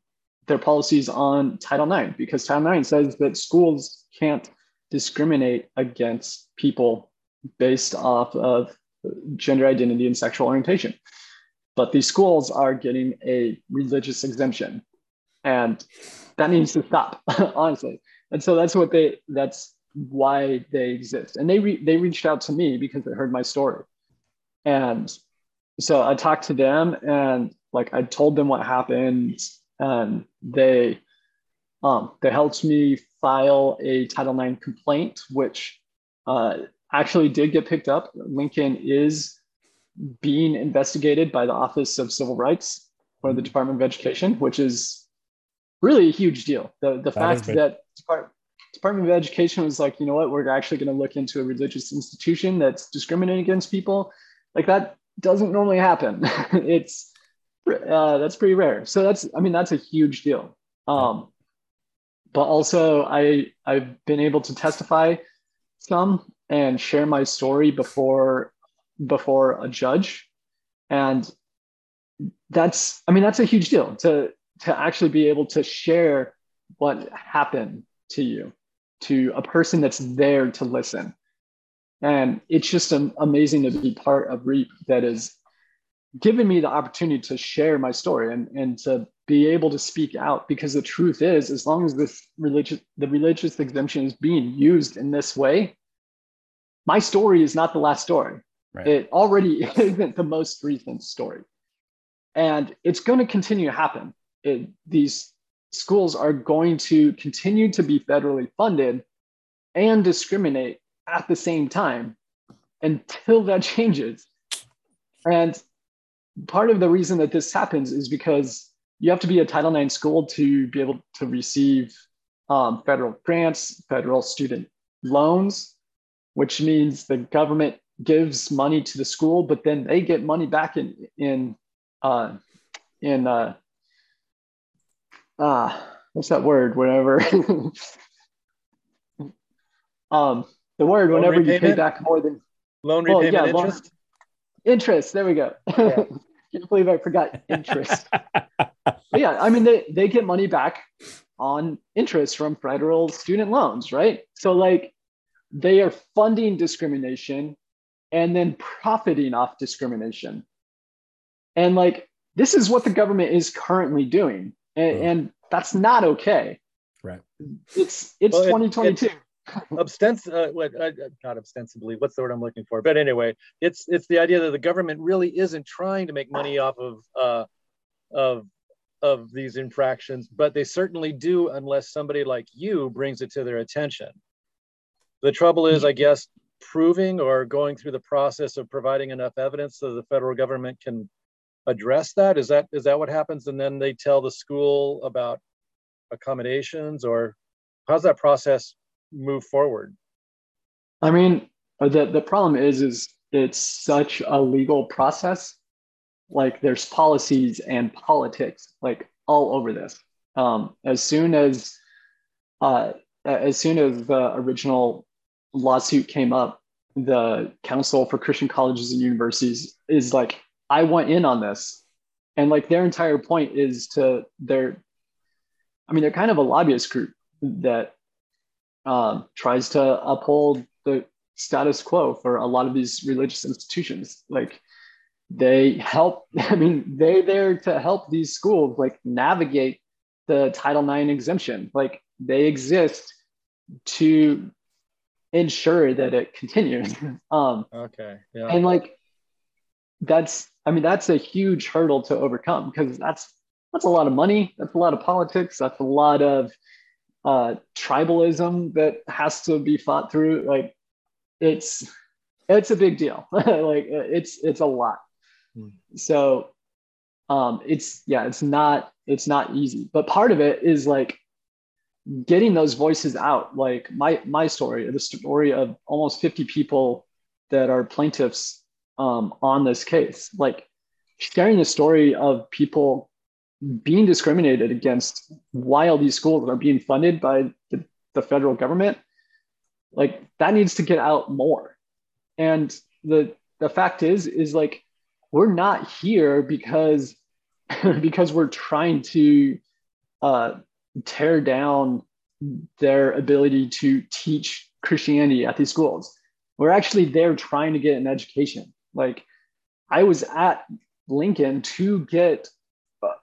their policies on Title IX because Title IX says that schools can't discriminate against people based off of gender identity and sexual orientation. But these schools are getting a religious exemption. And that needs to stop, honestly. And so that's what they that's why they exist. And they re, they reached out to me because they heard my story. And so I talked to them and like I told them what happened and they um, they helped me file a Title IX complaint, which uh, actually did get picked up. Lincoln is being investigated by the Office of Civil Rights or the Department of Education, which is really a huge deal. The the That fact that Depart- Department of Education was like, you know what, we're actually going to look into a religious institution that's discriminating against people, like that doesn't normally happen. it's uh, that's pretty rare. So that's I mean that's a huge deal. Um, but also I I've been able to testify some and share my story before before a judge and that's i mean that's a huge deal to to actually be able to share what happened to you to a person that's there to listen and it's just am- amazing to be part of reap that is given me the opportunity to share my story and, and to be able to speak out because the truth is as long as this religious the religious exemption is being used in this way my story is not the last story. Right. it already isn't the most recent story. And it's going to continue to happen. It, these schools are going to continue to be federally funded and discriminate at the same time until that changes. And part of the reason that this happens is because you have to be a Title IX school to be able to receive um, federal grants, federal student loans, which means the government gives money to the school, but then they get money back in in uh, in uh, uh, what's that word? Whenever um, the word Loan whenever you pay back more than Loan Well, repayment yeah, loan- interest. interest there we go. Can't believe i forgot interest. But yeah i mean they, they get money back on interest from federal student loans right? So like they are funding discrimination and then profiting off discrimination. And like this is what the government is currently doing and, Mm. and that's not okay. Right. it's it's Well, it- 2022 Obstens- uh, what, uh, not ostensibly, what's the word I'm looking for? But anyway, it's it's the idea that the government really isn't trying to make money off of uh, of of these infractions, but they certainly do unless somebody like you brings it to their attention. The trouble is, I guess, proving or going through the process of providing enough evidence so the federal government can address that. Is that is that what happens? And then they tell the school about accommodations, or how's that process move forward? I mean, the the problem is, is it's such a legal process. Like there's policies and politics like all over this. Um, as soon as, uh, as soon as the original lawsuit came up, the Council for Christian Colleges and Universities is like, I want in on this, and like their entire point is to their, I mean, they're kind of a lobbyist group that um, tries to uphold the status quo for a lot of these religious institutions. Like they help, I mean, they're there to help these schools like navigate the Title IX exemption. Like they exist to ensure that it continues. Um, Okay, yeah. and like that's, I mean, that's a huge hurdle to overcome because that's that's a lot of money. That's a lot of politics. That's a lot of uh, tribalism that has to be fought through. Like it's it's a big deal. like it's it's a lot. Hmm. So um, it's yeah, it's not it's not easy. But part of it is like getting those voices out. Like my my story, the story of almost 50 people that are plaintiffs um, on this case. Like sharing the story of people being discriminated against while these schools are being funded by the, the federal government like that needs to get out more. And the the fact is is like we're not here because because we're trying to uh, tear down their ability to teach christianity at these schools. We're actually there trying to get an education. Like i was at lincoln to get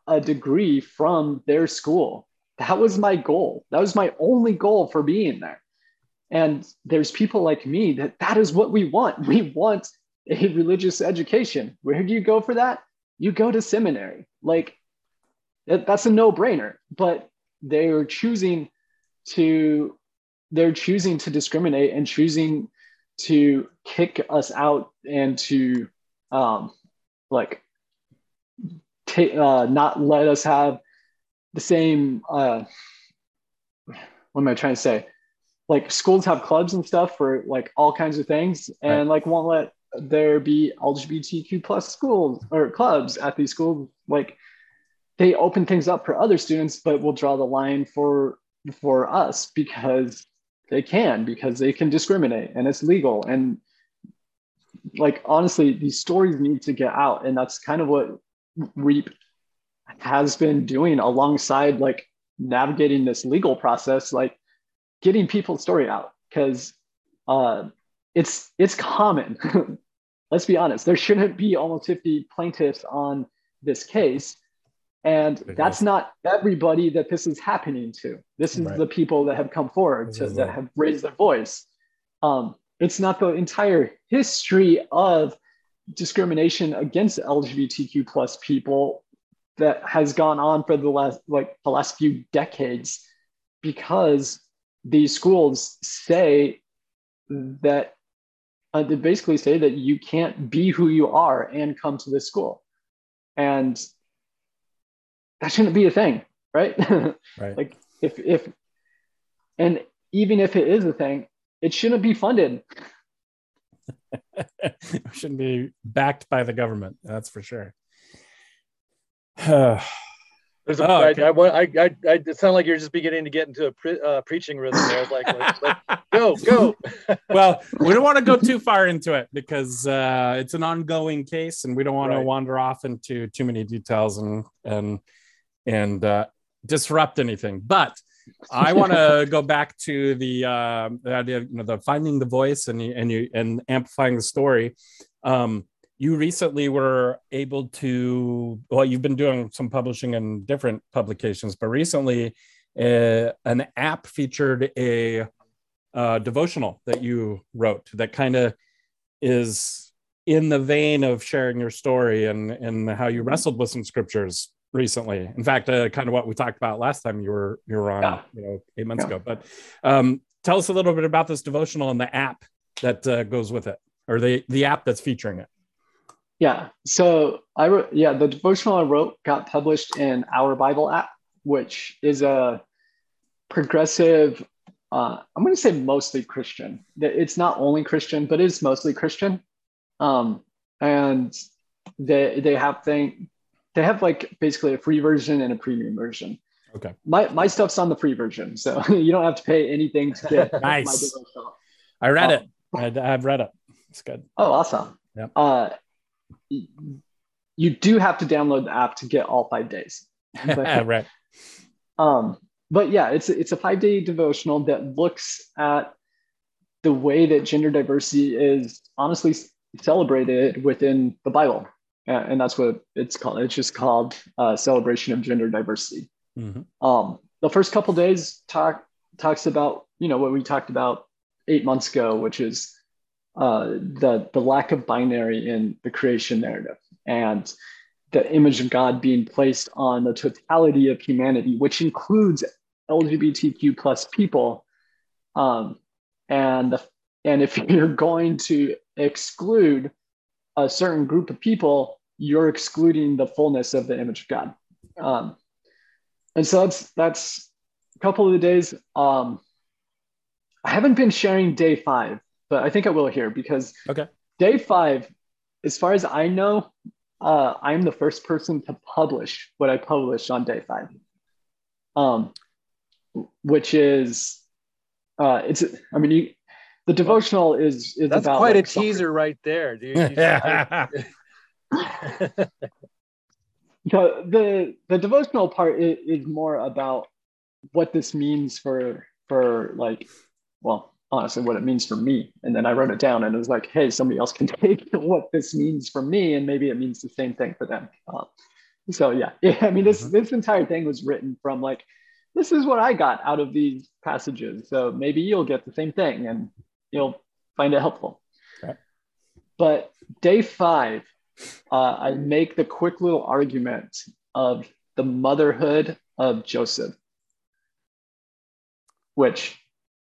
a degree from their school. That was my goal. That was my only goal for being there. And there's people like me that that is what we want. We want a religious education. Where do you go for that? You go to seminary. Like that's a no-brainer. But they're choosing to they're choosing to discriminate and choosing to kick us out and to um, like ta- uh, not let us have the same. Uh, what am I trying to say? Like schools have clubs and stuff for like all kinds of things, and Right. like won't let there be LGBTQ plus schools or clubs at these schools. Like they open things up for other students, but will draw the line for for us because they can because they can discriminate and it's legal and like honestly these stories need to get out and that's kind of what reap has been doing alongside like navigating this legal process like getting people's story out. Because uh it's it's common. Let's be honest. There shouldn't be almost 50 plaintiffs on this case and that's not everybody that this is happening to. This is Right. the people that have come forward to, that have raised their voice. Um, it's not the entire history of discrimination against lgbtq plus people that has gone on for the last like the last few decades because these schools say that uh, they basically say that you can't be who you are and come to this school. And that shouldn't be a thing right? Right. like if if and even if it is a thing it shouldn't be funded shouldn't be backed by the government. That's for sure. There's a, Oh, okay. I, I, I, I, it sounded like you're just beginning to get into a pre, uh, preaching rhythm there. Like, like, like, go, go. well, we don't want to go too far into it because uh, it's an ongoing case, and we don't want to wander off into too many details and and and uh, disrupt anything. But I want to go back to the, uh, the idea, of, you know, the finding the voice and you, and you and amplifying the story. Um, you recently were able to well you've been doing some publishing in different publications but recently uh, an app featured a uh, devotional that you wrote that kind of is in the vein of sharing your story and and how you wrestled with some scriptures recently in fact uh, kind of what we talked about last time you were you were on Yeah. you know eight months Yeah. ago but um, tell us a little bit about this devotional and the app that uh, goes with it or the the app that's featuring it Yeah. So I wrote, yeah, the devotional I wrote got published in Our Bible app, which is a progressive, uh, I'm going to say mostly Christian. It's not only Christian, but it's mostly Christian. Um, and they, they have thing, they have like basically a free version and a premium version. Okay. My, my stuff's on the free version. So you don't have to pay anything to get my Nice. I read Oh. it. I, I've read it. It's good. Oh, awesome. Yep. Uh, you do have to download the app to get all five days. But, right. um, but yeah, it's it's a five day devotional that looks at the way that gender diversity is honestly celebrated within the Bible, and that's what it's called. It's just called uh, celebration of gender diversity. Mhm. Um, the first couple days talk talks about you know what we talked about eight months ago, which is uh, the the lack of binary in the creation narrative and the image of God being placed on the totality of humanity, which includes LGBTQ plus people. Um, and the, and if you're going to exclude a certain group of people, you're excluding the fullness of the image of God. Um, and so that's that's a couple of the days. Um, I haven't been sharing day five, but I think I will here because Okay. day five, as far as I know, uh, I'm the first person to publish what I published on day five, um, which is uh, it's. I mean, you, the devotional is is That's about quite like, a teaser right there, dude. You- the the the devotional part is, is more about what this means for for like well honestly what it means for me. And then i wrote it down and it was like hey somebody else can take what this means for me and maybe it means the same thing for them. Uh, so yeah yeah i mean this this entire thing was written from like this is what i got out of these passages. So maybe you'll get the same thing and you'll find it helpful. But day five uh, I make the quick little argument of the motherhood of Joseph, which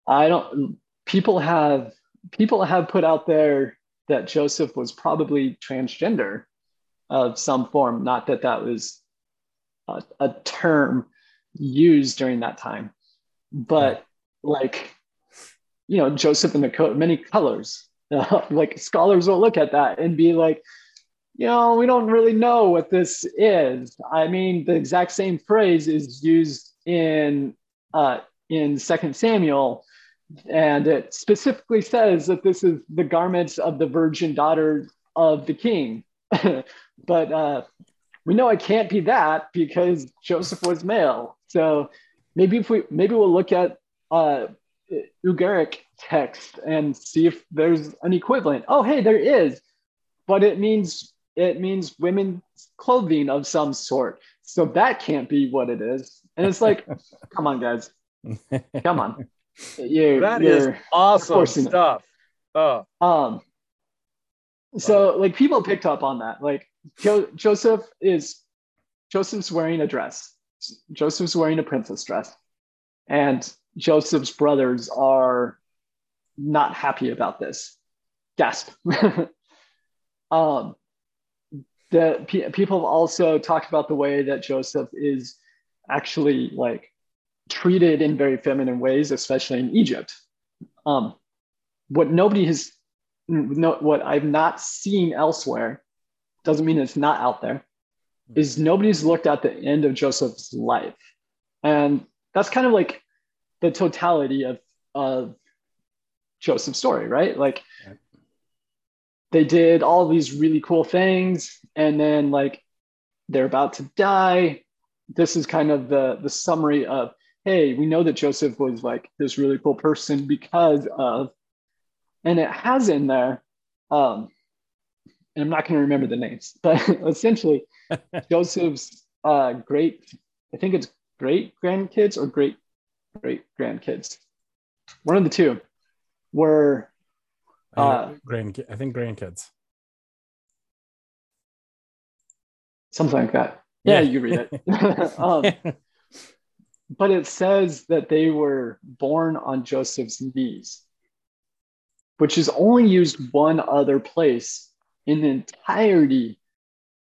I don't. People have people have put out there that Joseph was probably transgender of some form, not that that was a, a term used during that time, but like, you know, Joseph in the coat, many colors. Uh, like scholars will look at that and be like, you know, we don't really know what this is. I mean, the exact same phrase is used in uh, in Second Samuel, and it specifically says that this is the garments of the virgin daughter of the king. but uh, we know it can't be that because Joseph was male. So maybe if we maybe we'll look at uh, Ugaritic text and see if there's an equivalent. Oh, hey, there is, but it means it means women's clothing of some sort. So that can't be what it is. And it's like, come on, guys, come on. You, that is awesome stuff. Oh. Um. So like people picked up on that. Like jo- Joseph is Joseph's wearing a dress. Joseph's wearing a princess dress, and Joseph's brothers are not happy about this. Gasp. um, the p- people have also talked about the way that Joseph is actually like treated in very feminine ways, especially in Egypt. Um, what nobody has, no, what I've not seen elsewhere, doesn't mean it's not out there, is nobody's looked at the end of Joseph's life, and that's kind of like the totality of of Joseph's story, right? Like they did all these really cool things and then like they're about to die. This is kind of the the summary of hey we know that joseph was like this really cool person because of and it has in there um and i'm not going to remember the names but essentially joseph's uh great i think it's great grandkids or great great grandkids one of the two were uh, grand, I think grandkids. Something like that. Yeah, yeah. you read it. um, but it says that they were born on Joseph's knees, which is only used one other place in the entirety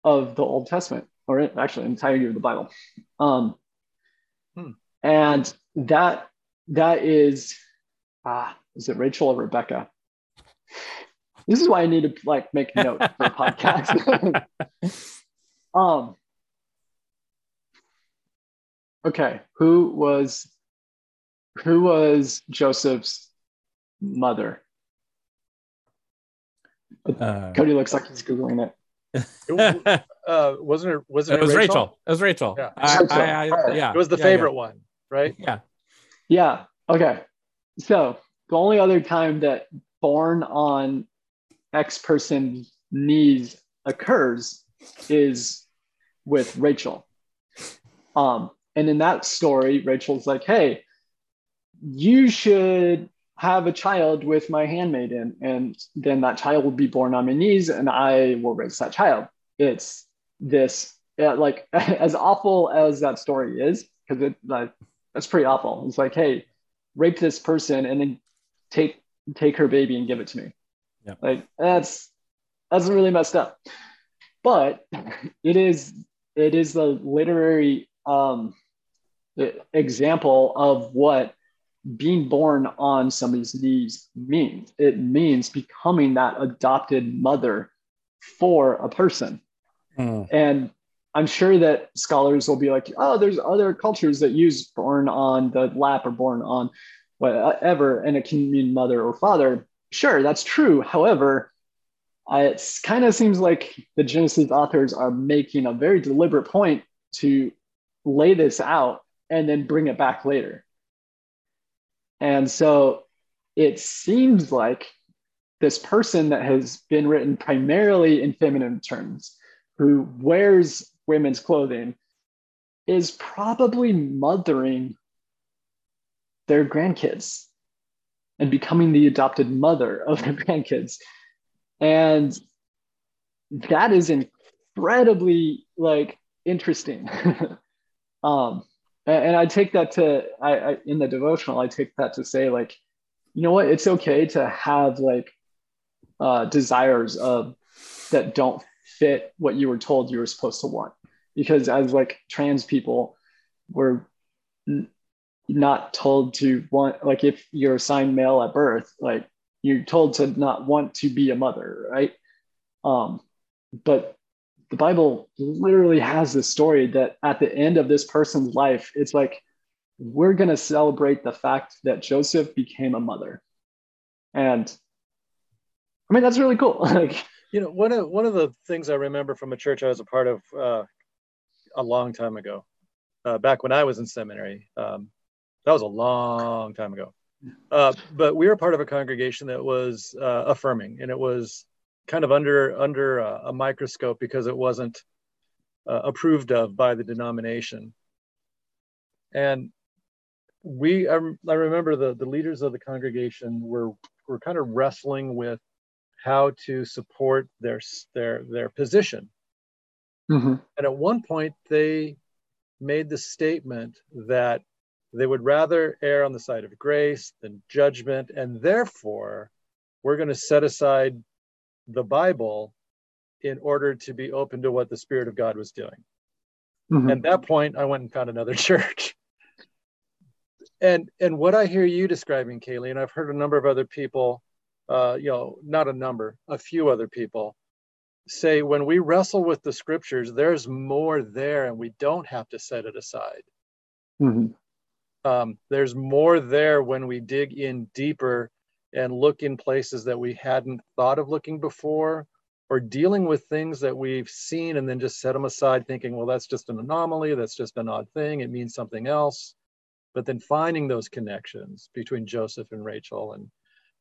of the Old Testament, or actually entirety of the Bible. Um, hmm. And that that is, ah, is it Rachel or Rebecca? This is why I need to like make a note for a podcast. um. Okay, who was who was Joseph's mother? Uh, Cody looks like he's googling it. it uh, wasn't it? Wasn't it, it was Rachel? Rachel? It was Rachel. Yeah, I, I, I, yeah. It was the yeah, favorite yeah. one, right? Yeah. Yeah. Okay. So the only other time that born on X person's knees occurs is with Rachel. Um, and in that story, Rachel's like, hey, you should have a child with my handmaiden, and then that child will be born on my knees, and I will raise that child. It's this, yeah, like, as awful as that story is, because it like that's pretty awful. It's like, hey, rape this person and then take take her baby and give it to me. Yeah. Like that's that's really messed up. But it is it is the literary um, example of what being born on somebody's knees means. It means becoming that adopted mother for a person. Mm. And I'm sure that scholars will be like, oh, there's other cultures that use born on the lap or born on whatever, uh, and it can mean mother or father. Sure, that's true. However, it kind of seems like the Genesis authors are making a very deliberate point to lay this out and then bring it back later. And so it seems like this person that has been written primarily in feminine terms, who wears women's clothing, is probably mothering their grandkids and becoming the adopted mother of their grandkids. And that is incredibly like interesting. um, and, I take that to I, I in the devotional, I take that to say like, you know what, it's okay to have like uh, desires of that don't fit what you were told you were supposed to want because as like trans people we're not told to want like if you're assigned male at birth like you're told to not want to be a mother right um but the bible literally has this story that at the end of this person's life it's like we're going to celebrate the fact that joseph became a mother and i mean that's really cool like You know, one of one of the things I remember from a church I was a part of uh, a long time ago, uh, back when I was in seminary. Um, that was a long time ago. Uh, but we were part of a congregation that was uh, affirming, and it was kind of under under a, a microscope because it wasn't uh, approved of by the denomination. And we, I, I remember the the leaders of the congregation were were kind of wrestling with how to support their their their position. mm-hmm. And at one point, they made the statement that they would rather err on the side of grace than judgment, and therefore, we're going to set aside the Bible in order to be open to what the Spirit of God was doing. Mm-hmm. At that point, I went and found another church. And and what I hear you describing, Kalie, and I've heard a number of other people uh, you know, not a number, a few other people say when we wrestle with the scriptures, there's more there and we don't have to set it aside. Mm-hmm. Um, there's more there when we dig in deeper and look in places that we hadn't thought of looking before or dealing with things that we've seen and then just set them aside thinking well that's just an anomaly that's just an odd thing it means something else but then finding those connections between joseph and rachel and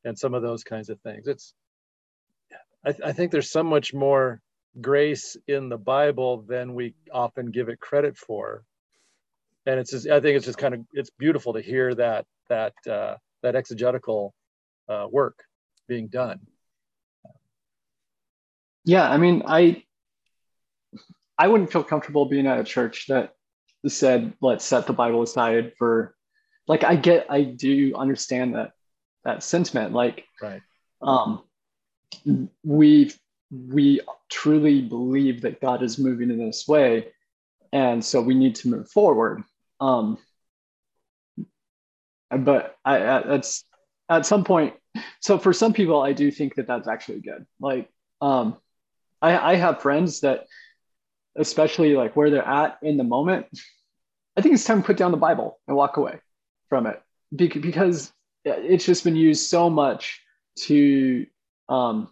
and some of those kinds of things. It's, I, I, think there's so much more grace in the Bible than we often give it credit for. And it's just, I think it's just kind of, it's beautiful to hear that, that, uh, that exegetical uh, work being done. Yeah. I mean, I, I wouldn't feel comfortable being at a church that said, let's set the Bible aside for, like, I get, I do understand that that sentiment like right um we we truly believe that god is moving in this way and so we need to move forward um but i that's at some point so for some people i do think that that's actually good like um i i have friends that especially like where they're at in the moment i think it's time to put down the bible and walk away from it because it's just been used so much to um,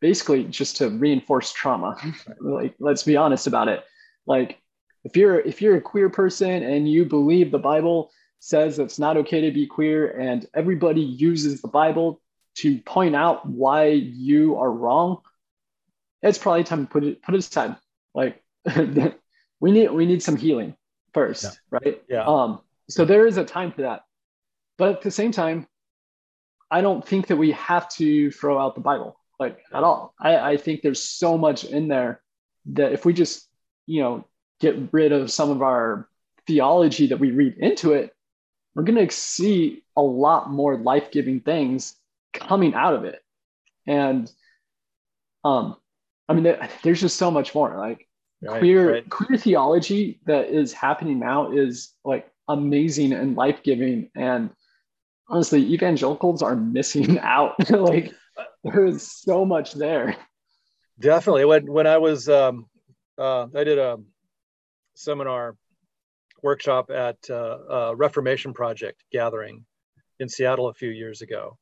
basically just to reinforce trauma. like, let's be honest about it. Like, if you're if you're a queer person and you believe the Bible says it's not okay to be queer, and everybody uses the Bible to point out why you are wrong, it's probably time to put it put it aside. Like, we need we need some healing first, yeah. right? Yeah. Um. So there is a time for that. But at the same time, I don't think that we have to throw out the Bible like at all. I, I think there's so much in there that if we just, you know, get rid of some of our theology that we read into it, we're going to see a lot more life giving things coming out of it. And, um, I mean, there, there's just so much more like right, queer, right. queer theology that is happening now is like amazing and life giving. And honestly, evangelicals are missing out. like there is so much there. Definitely. When when I was um, uh, I did a seminar workshop at uh, Reformation Project gathering in Seattle a few years ago,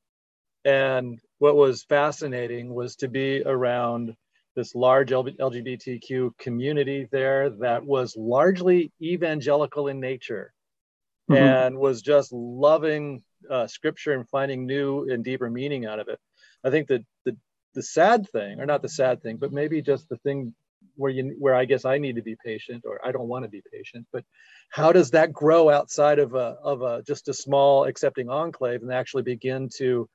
and what was fascinating was to be around this large LGBTQ community there that was largely evangelical in nature mm-hmm. and was just loving uh, scripture and finding new and deeper meaning out of it. I think that the the sad thing, or not the sad thing, but maybe just the thing where you where I guess I need to be patient, or I don't want to be patient, but how does that grow outside of a of a just a small accepting enclave and actually begin to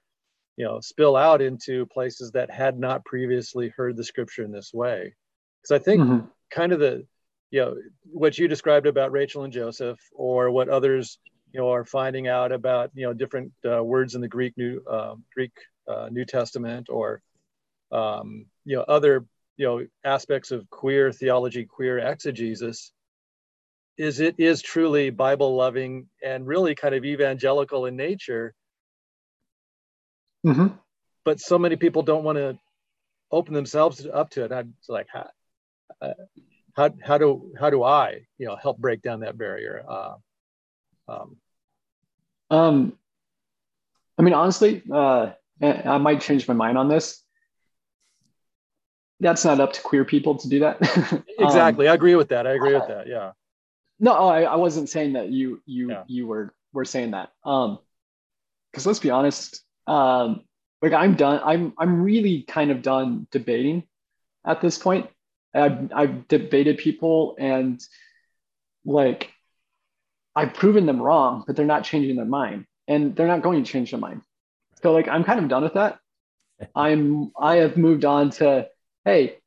you know spill out into places that had not previously heard the scripture in this way because i think mm-hmm. kind of the you know what you described about rachel and joseph or what others you know, are finding out about, you know, different uh, words in the Greek New uh, Greek uh, New Testament or um, you know other you know aspects of queer theology, queer exegesis, is it is truly Bible loving and really kind of evangelical in nature. Mm-hmm. But so many people don't want to open themselves up to it. I'm like, how, uh, how, how do how do I you know help break down that barrier? Uh, um, um, I mean, honestly, uh, I might change my mind on this. That's not up to queer people to do that. exactly, um, I agree with that. I agree with that. Yeah. No, I, I wasn't saying that you you yeah. you were were saying that. Um, because let's be honest, um, like I'm done. I'm I'm really kind of done debating at this point. I've I've debated people and like I've proven them wrong, but they're not changing their mind and they're not going to change their mind. So like I'm kind of done with that. I'm I have moved on to hey,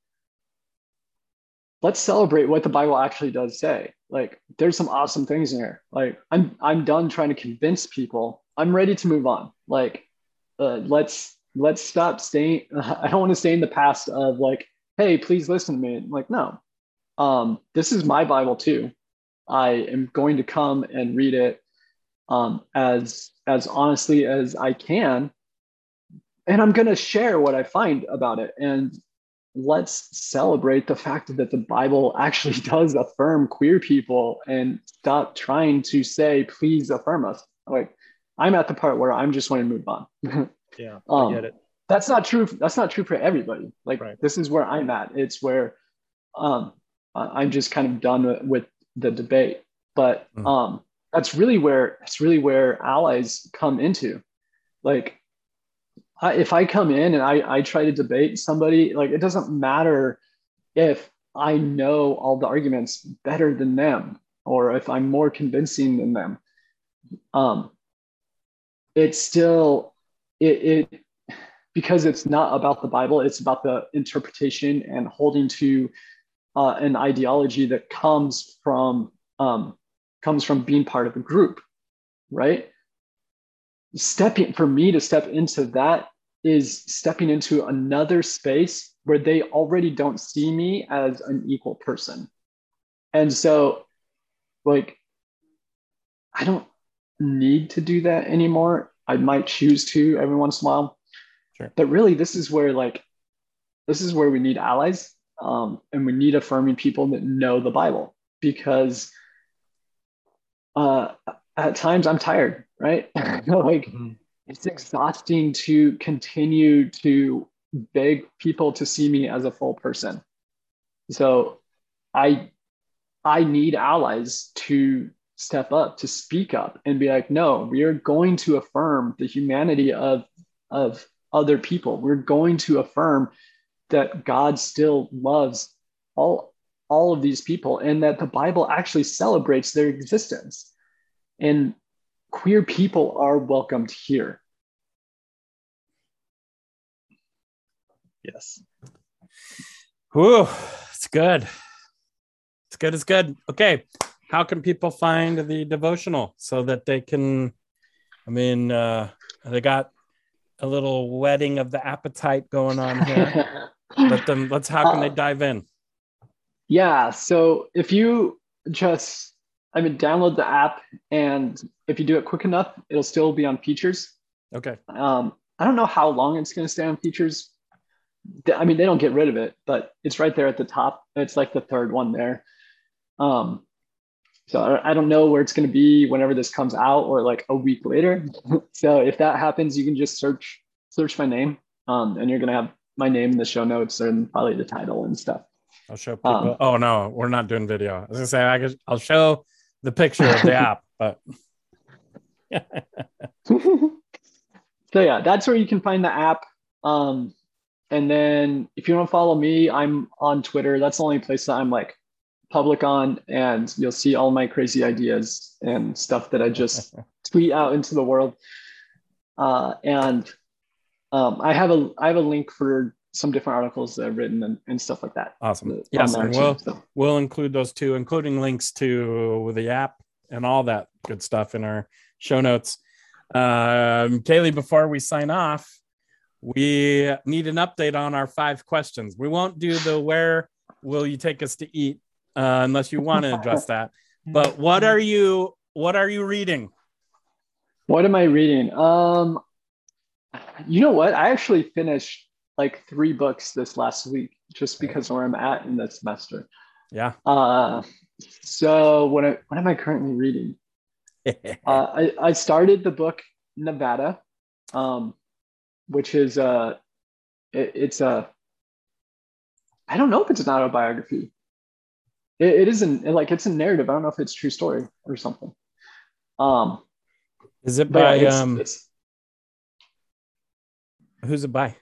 let's celebrate what the Bible actually does say. Like there's some awesome things in here. Like I'm I'm done trying to convince people. I'm ready to move on. Like uh, let's let's stop staying I don't want to stay in the past of like hey, please listen to me. like no. Um this is my Bible too. I am going to come and read it um, as as honestly as I can, and I'm going to share what I find about it. And let's celebrate the fact that the Bible actually does affirm queer people, and stop trying to say, "Please affirm us." Like I'm at the part where I'm just wanting to move on. yeah, um, I get it. That's not true. That's not true for everybody. Like right. this is where I'm at. It's where um, I'm just kind of done with, with the debate. But mm. um, that's really where that's really where allies come into. Like, I, if I come in and I I try to debate somebody, like it doesn't matter if I know all the arguments better than them or if I'm more convincing than them. Um, it's still it, it because it's not about the Bible, it's about the interpretation and holding to uh, an ideology that comes from um, comes from being part of a group, right? Stepping for me to step into that is stepping into another space where they already don't see me as an equal person. And so, like, I don't need to do that anymore. I might choose to every once in a while. Sure. But really, this is where, like, this is where we need allies um, and we need affirming people that know the Bible because uh, at times I'm tired, right? like mm-hmm. it's exhausting to continue to beg people to see me as a full person. So I I need allies to step up, to speak up and be like, no, we are going to affirm the humanity of of other people. We're going to affirm that God still loves all all of these people and that the Bible actually celebrates their existence. And queer people are welcomed here. Yes. Whew, it's good. It's good. It's good. Okay. How can people find the devotional so that they can? I mean, uh, they got a little wedding of the appetite going on here. Let them. Let's. How can they dive in? Yeah. So if you just, I mean, download the app, and if you do it quick enough, it'll still be on features. Okay. Um, I don't know how long it's going to stay on features. I mean, they don't get rid of it, but it's right there at the top. It's like the third one there. Um, so I don't know where it's going to be whenever this comes out or like a week later. so if that happens, you can just search search my name, um, and you're going to have my name in the show notes and probably the title and stuff. I'll show people. Um, oh no, we're not doing video. I was gonna say I could, I'll show the picture of the app, but so yeah, that's where you can find the app. Um, and then if you want to follow me, I'm on Twitter. That's the only place that I'm like public on, and you'll see all my crazy ideas and stuff that I just tweet out into the world. Uh, and um, I have a I have a link for some different articles that I've written and, and stuff like that. Awesome. Yes, and we'll so. we'll include those too, including links to the app and all that good stuff in our show notes. Um, Kalie, before we sign off, we need an update on our five questions. We won't do the where will you take us to eat uh, unless you want to address that. But what are you what are you reading? What am I reading? Um, you know what? I actually finished like three books this last week just because where I'm at in the semester. Yeah. Uh, so what I, what am I currently reading? uh, I, I started the book Nevada, um, which is uh, it, it's a I don't know if it's an autobiography. It, it isn't like it's a narrative. I don't know if it's true story or something. Um, Is it by it's- um it's- who's it by?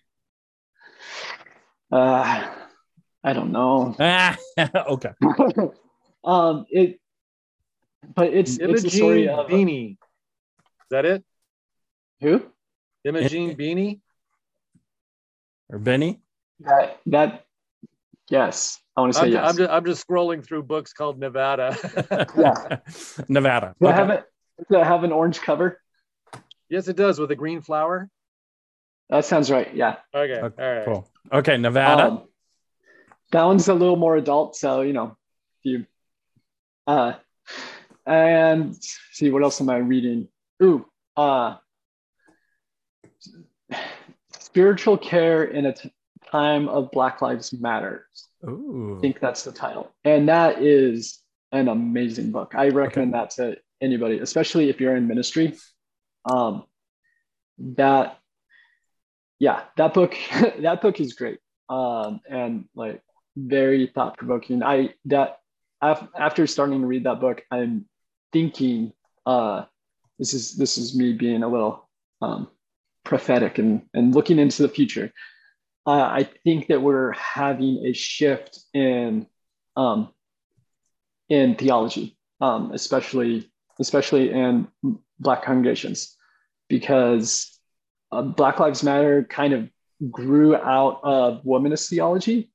Uh, I don't know. Ah, okay. um, it, but it's it's a story of Beanie. Is that it? who Imogene Beanie? Or Benny? that that yes, I want to say I'm, yes. I'm, just, I'm just scrolling through books called Nevada. Yeah. Nevada. Does it Okay. have it? Does it have an orange cover? yes, it does with a green flower. That sounds right. Yeah. Okay. Okay, All right. Cool. Okay, Nevada. Um, that one's a little more adult, so you know, you uh and see what else am I reading? Ooh, uh spiritual care in a t- time of Black Lives Matter. Ooh. I think that's the title. And that is an amazing book. I recommend that to anybody, especially if you're in ministry. Um, that, yeah, that book, that book is great. Um, and like very thought provoking. I, that af- after starting to read that book, I'm thinking, uh, this is, this is me being a little, um, prophetic and, and looking into the future uh, I think that we're having a shift in um, in theology, um, especially especially in Black congregations, because uh, Black Lives Matter kind of grew out of womanist theology.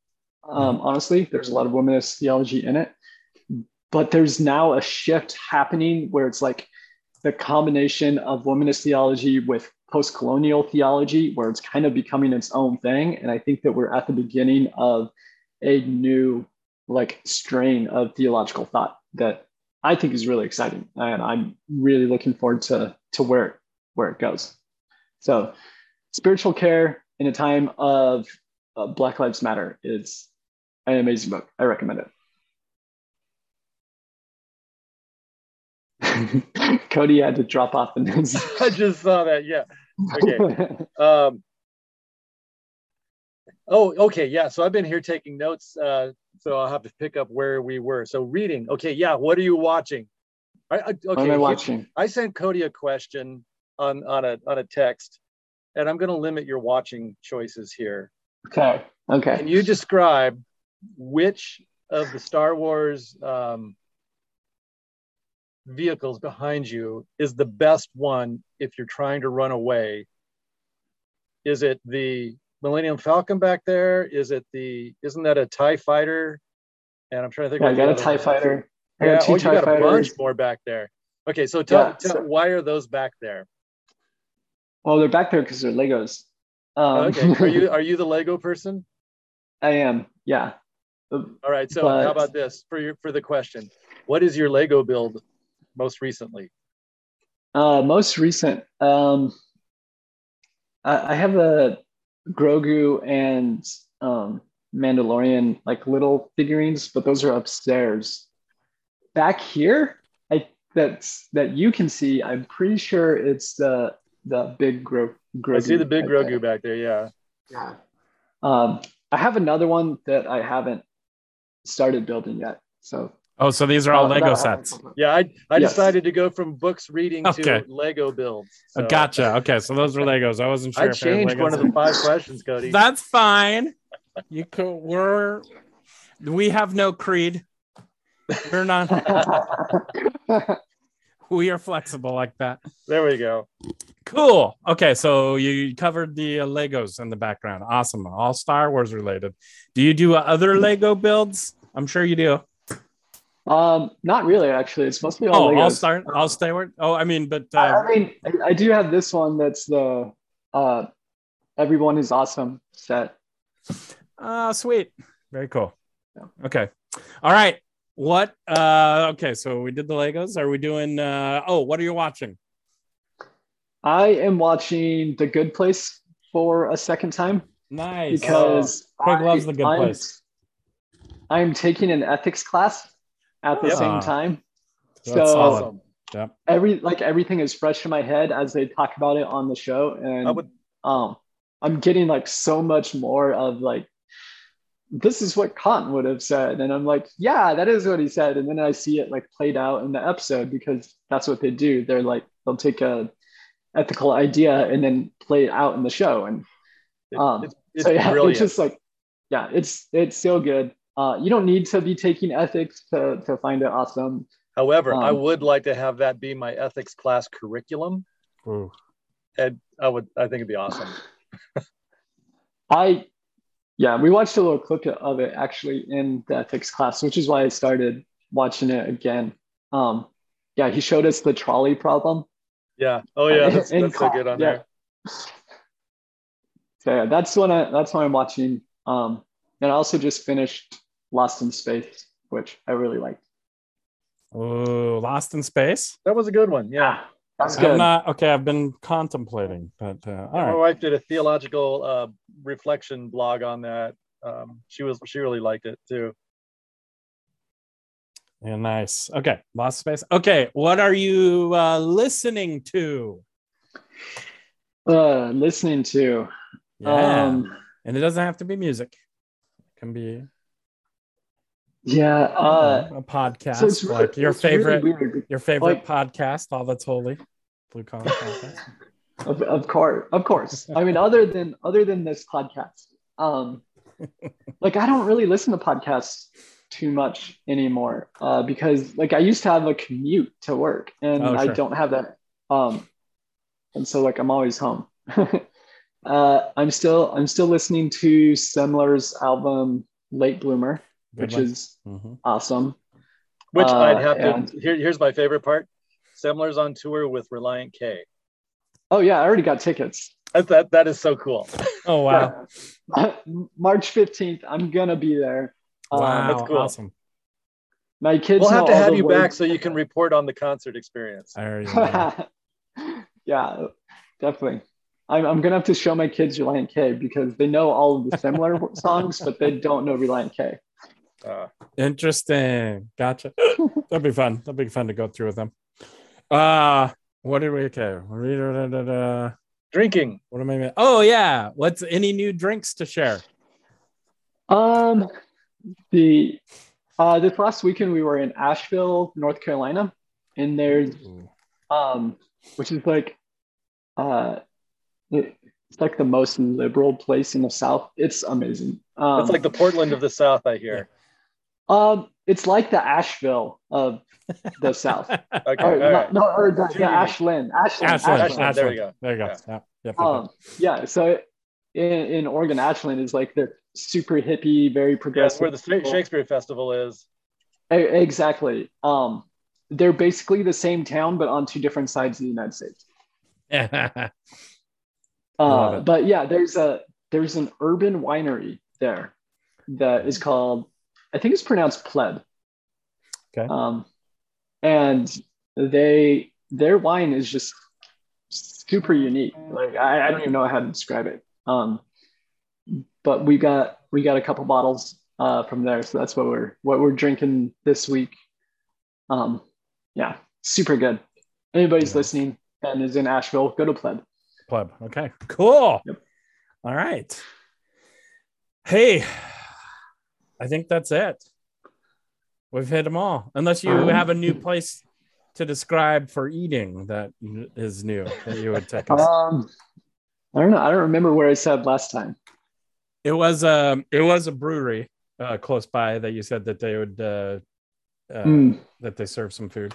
Um, honestly, there's a lot of womanist theology in it, but there's now a shift happening where it's like the combination of womanist theology with post-colonial theology where it's kind of becoming its own thing. And i think that we're at the beginning of a new like strain of theological thought that i think is really exciting. And i'm really looking forward to to where where it goes so spiritual care in a time of uh, black lives matter is an amazing book i recommend it cody had to drop off the news I just saw that. Yeah. Okay. Um, oh, okay. Yeah. So I've been here taking notes. Uh, so I'll have to pick up where we were. So reading. Okay. Yeah. What are you watching? I, okay. what am I you- watching? I sent Cody a question on on a on a text, and I'm going to limit your watching choices here. Okay. Okay. Can you describe which of the Star Wars um, vehicles behind you is the best one if you're trying to run away? Is it the Millennium Falcon back there? Is it the isn't that a TIE fighter? And I'm trying to think. Yeah, I got a TIE fighter. I Yeah, got two oh, you TIE got a bunch more back there. Okay, so tell, Yeah, tell so- why are those back there? Well, they're back there because they're Legos. Um, okay, are you are you the Lego person? I am. Yeah. All right. So how about this for your for the question? What is your Lego build most recently? Uh, most recent. Um, I, I have a Grogu and um, Mandalorian like little figurines, but those are upstairs. Back here, I that's that you can see. I'm pretty sure it's the the big Gro- Grogu. I see the big right there. Back there. Yeah. Yeah. Um, I have another one that I haven't started building yet. So Oh, so these are all uh, Lego that I sets. Yeah. I, I Yes. decided to go from books reading Okay. to Lego builds. Oh, So gotcha. Okay, so those are Legos. I wasn't sure. I if they were changed one of the five questions, Cody. That's fine. You could. We're. We have no creed. We're not. we are flexible like that. There we go. Cool. Okay, so you covered the uh, Legos in the background. Awesome. All Star Wars related. Do you do uh, other Lego builds? I'm sure you do. um, not really, actually. It's mostly all Oh, Legos. All Star. All Star Wars. Oh, I mean, but I, uh, I mean, I, do have this one that's the uh, everyone is awesome. Set. Oh, sweet. Very cool. Okay. All right. What uh okay, so we did the Legos. Are we doing uh oh, what are you watching? I am watching The Good Place for a second time Nice. because Craig I- loves The Good I'm- Place. I'm taking an ethics class at the Yep. same time. That's so solid. Awesome. Yep. every like everything is fresh in my head as they talk about it on the show, and I would um, I'm getting like so much more of like, this is what Kant would have said, and I'm like, yeah, that is what he said, and then I see it like played out in the episode because that's what they do. They're like they'll take a ethical idea and then play it out in the show, and Um, it's, it's so yeah, brilliant. it's just like, yeah, it's it's so good. Uh, you don't need to be taking ethics to to find it awesome. However, I um, would like to have that be my ethics class curriculum. Ooh. And I would I think it'd be awesome. I, yeah, we watched a little clip of it actually in the ethics class, which is why I started watching it again. Um, yeah, he showed us the trolley problem. Yeah. Oh yeah, that's, in that's so good on yeah. there. So yeah, that's what I that's what I'm watching. Um, and I also just finished Lost in Space, which I really liked. Oh, Lost in Space. That was a good one. Yeah. That's I'm good. not okay. I've been contemplating, but uh, all My wife did a theological uh, reflection blog on that. Um, she was she really liked it too. Yeah, nice. Okay, Lost Space. Okay, what are you uh, listening to? uh, listening to. Yeah, Um, and it doesn't have to be music. It can be yeah. Uh, a podcast, so it's really- like your really favorite, weird. your favorite like- podcast, All That's Holy, Blue Collar Podcast. Of, of course, of course. I mean, other than other than this podcast, um, like I don't really listen to podcasts too much anymore uh, because like I used to have a commute to work, and Oh, I don't have that. Um, and so like I'm always home. uh, I'm still I'm still listening to Semler's album Late Bloomer, Good which one. is Mhm. awesome. Which Uh, I'd have to. and- Here, here's my favorite part. Semler's on tour with Relient K. Oh yeah, I already got tickets. That that, that is so cool. Oh wow, Yeah. March 15th, I'm gonna be there. Um, wow, that's cool. awesome. My kids. We'll have to have the you back so you can report on the concert experience. There you yeah, definitely. I'm, I'm gonna have to show my kids Relient K because they know all of the Semler songs, but they don't know Relient K. Uh, Interesting. Gotcha. That'd be fun. That'd be fun to go through with them. Uh what did we okay? Drinking. What drinking. am I? Oh yeah. What's any new drinks to share? Um, the uh, this last weekend we were in Asheville, North Carolina, and there's um, which is like uh, it's like the most liberal place in the South. It's amazing. Um, It's like the Portland of the South, I hear. um, it's like the Asheville of the South. Okay, Or, all no, no, or the, yeah. Ashland, Ashland, Ashland, Ashland. Ashland. There we go. There you go. Yeah. Yep. Yep. yep. Um, yeah, so in, in Oregon, Ashland is like they're super hippie, very progressive. where the Sha- Shakespeare Festival is. Exactly. Um, they're basically the same town, but on two different sides of the United States. Uh, but yeah, there's a there's an urban winery there that is called I think it's pronounced Pleb. Okay. Um, and they their wine is just super unique. Like I, I don't even know how to describe it. Um, but we got we got a couple bottles uh, from there, so that's what we're what we're drinking this week. Um, yeah, super good. Anybody's Nice. listening and is in Asheville, go to Pleb. Pleb. Okay. Cool. Yep. All right. Hey, I think that's it. We've hit them all. Unless you have a new place to describe for eating that is new that you would take us. Um, I don't know. I don't remember where I said last time. It was um it was a brewery uh, close by that you said that they would uh, uh Hmm, that they serve some food.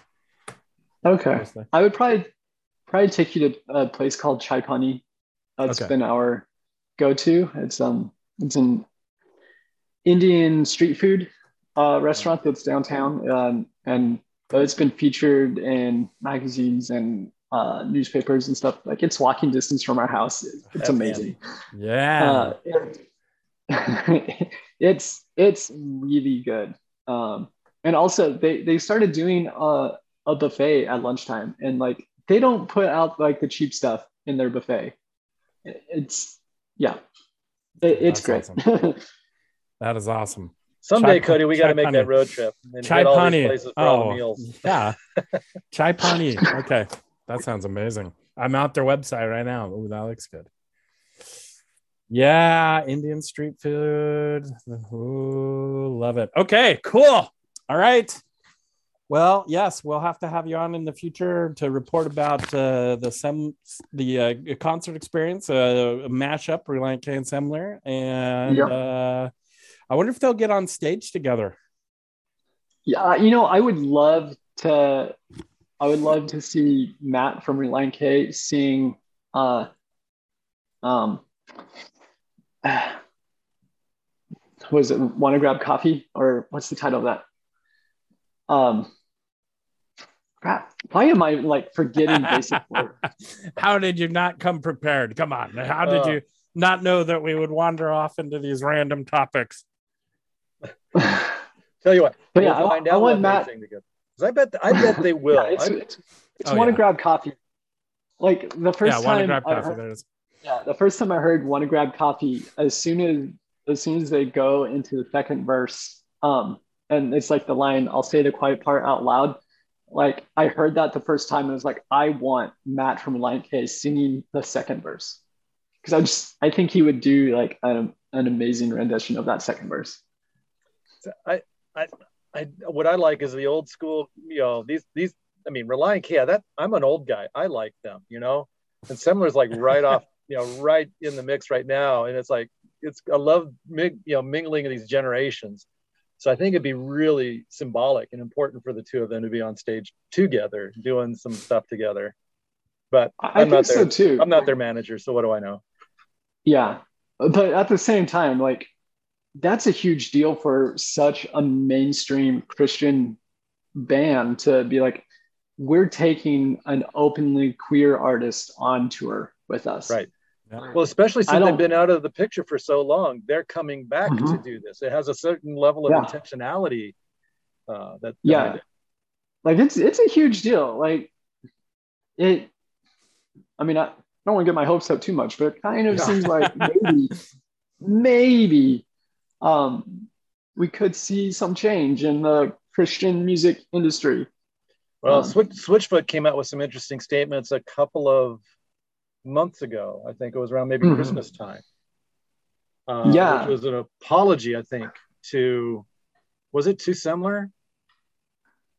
okay. Obviously. I would probably probably take you to a place called Chai Pani. That's Okay. been our go-to. It's um it's an Indian street food uh, restaurant that's downtown, um, and it's been featured in magazines and uh, newspapers and stuff. Like it's walking distance from our house. It's, it's amazing. Yeah. Uh, it- it's it's really good. Um, and also they they started doing a, a buffet at lunchtime, and like they don't put out like the cheap stuff in their buffet. It's yeah, it, it's That's great. that is awesome. Someday, Chai- Cody, we got to make pani. that road trip and Chai hit all pani. these places for all Oh, meals. yeah. Chai pani. Okay. That sounds amazing. I'm out their website right now. Ooh, that looks good. Yeah, Indian street food. Ooh, love it. Okay, cool. All right. Well, yes, we'll have to have you on in the future to report about uh, the sem the uh, concert experience, uh, a mashup, Relient K and Semler, and Yeah. uh, I wonder if they'll get on stage together. Yeah, you know, I would love to. I would love to see Matt from Relient K sing. Uh, um, was it "Want to Grab Coffee" or what's the title of that? Um, crap. Why am I like forgetting basic words? How did you not come prepared? Come on. How did Uh. you not know that we would wander off into these random topics? Tell you what, But yeah, we'll I, I want Matt. they sing together. 'Cause I bet, I bet they will. Yeah, it's I- it's, it's Oh, want to yeah. grab coffee. Like the first yeah, want to time grab I coffee. heard- There it is. Yeah, the first time I heard "Want to Grab Coffee," as soon as as soon as they go into the second verse, um, and it's like the line, "I'll say the quiet part out loud." Like I heard that the first time, and I was like, I want Matt from Lion K singing the second verse because I just I think he would do like an an amazing rendition of that second verse. I, I, I, what I like is the old school. You know, these, these. I mean, Relient K. That I'm an old guy. I like them. You know, and Semler's like right off. You know, right in the mix right now, and it's like it's. I love you know mingling of these generations. So I think it'd be really symbolic and important for the two of them to be on stage together, doing some stuff together. But I, think not so too. I'm not their manager, so what do I know? Yeah. But at the same time, like that's a huge deal for such a mainstream Christian band to be like, we're taking an openly queer artist on tour with us. Right. Yeah. Well, especially since they've been out of the picture for so long, they're coming back to Mhm. do this. It has a certain level of Yeah. intentionality. Uh, that Yeah. Like it's it's a huge deal. Like it I mean, I don't want to get my hopes up too much, but it kind of No. seems like maybe, maybe um we could see some change in the Christian music industry. Well, Um, Switch, Switchfoot came out with some interesting statements a couple of months ago. I think it was around maybe Mhm. Christmas time. Uh, Yeah. which was an apology, I think, to was it too Semler?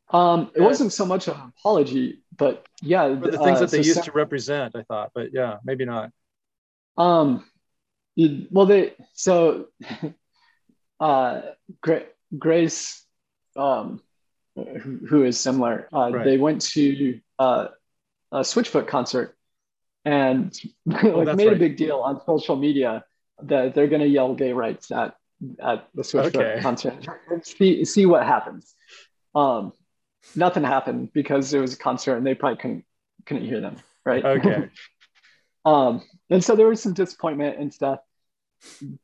Um, it Yeah. wasn't so much an apology, but yeah, for the things uh, that they so used Sam- to represent. I thought, but yeah, maybe not. Um, you- well, they so uh, Gra- Grace, um, who, who is Semler, uh, Right. they went to uh, a Switchfoot concert and like Oh, that's made a big deal on social media that they're going to yell gay rights at at the Switchfoot Okay. concert. see see what happens. Um, nothing happened because it was a concert and they probably couldn't couldn't hear them. Right. Okay. Um, and so there was some disappointment and stuff.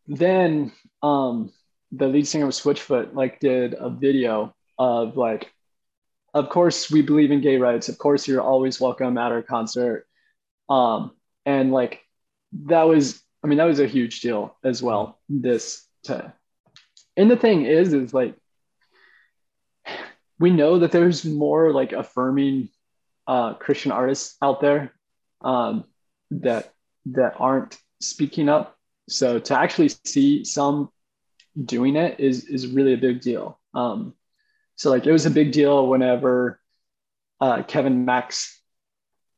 Then um, the lead singer of Switchfoot like did a video of like, of course we believe in gay rights. Of course you're always welcome at our concert. Um, and like that was, I mean, that was a huge deal as well. This to, and the thing is, is like we know that there's more like affirming uh, Christian artists out there. Um, that that aren't speaking up. So to actually see some doing it is is really a big deal. Um, so like it was a big deal whenever uh, Kevin Max